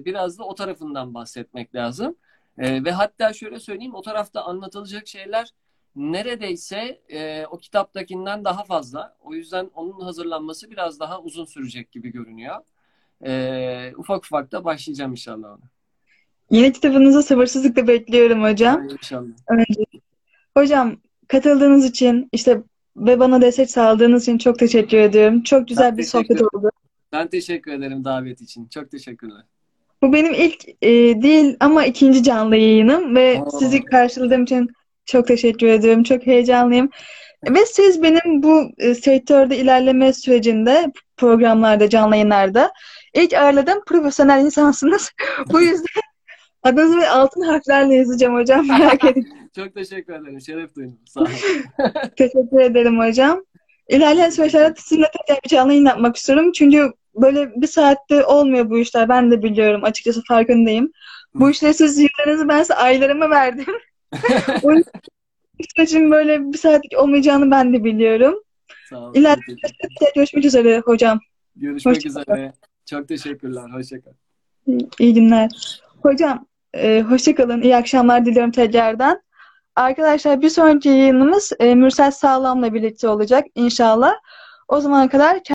biraz da o tarafından bahsetmek lazım. E, ve hatta şöyle söyleyeyim, o tarafta anlatılacak şeyler neredeyse e, o kitaptakinden daha fazla. O yüzden onun hazırlanması biraz daha uzun sürecek gibi görünüyor. E, ufak ufak da başlayacağım inşallah ona. Yeni kitabınızı sabırsızlıkla bekliyorum hocam. Yani inşallah. Hocam katıldığınız için işte ve bana destek sağladığınız için çok teşekkür ediyorum. Çok güzel Ben bir sohbet oldu. Ben teşekkür ederim davet için. Çok teşekkürler. Bu benim ilk e, değil ama ikinci canlı yayınım ve Oo. sizi karşıladığım için çok teşekkür ediyorum. Çok heyecanlıyım. Ve siz benim bu e, sektörde ilerleme sürecinde programlarda, canlı yayınlarda ilk ağırladığım profesyonel insansınız. [LAUGHS] Bu yüzden adınızı ve altın harflerle yazacağım hocam. Merak edin. [LAUGHS] Çok teşekkür ederim. Şeref duydum. Sağ olun. [LAUGHS] Teşekkür ederim hocam. İlerleyen süreçlerde sizinle tekrar bir canlı yayın yapmak istiyorum. Çünkü böyle bir saatte olmuyor bu işler. Ben de biliyorum. Açıkçası farkındayım. Bu işleri siz yıllarınızı ben size aylarımı verdim. O sürecin böyle bir saatlik olmayacağını ben de biliyorum. Sağ olun. İleride görüşmek üzere hocam. Görüşmek Hoşça üzere. Çok teşekkürler. Hoşça kal. İyi günler. Hocam, e, hoşça kalın. İyi akşamlar diliyorum tekrardan. Arkadaşlar bir sonraki yayınımız e, Mürsel Sağlam'la birlikte olacak inşallah. O zamana kadar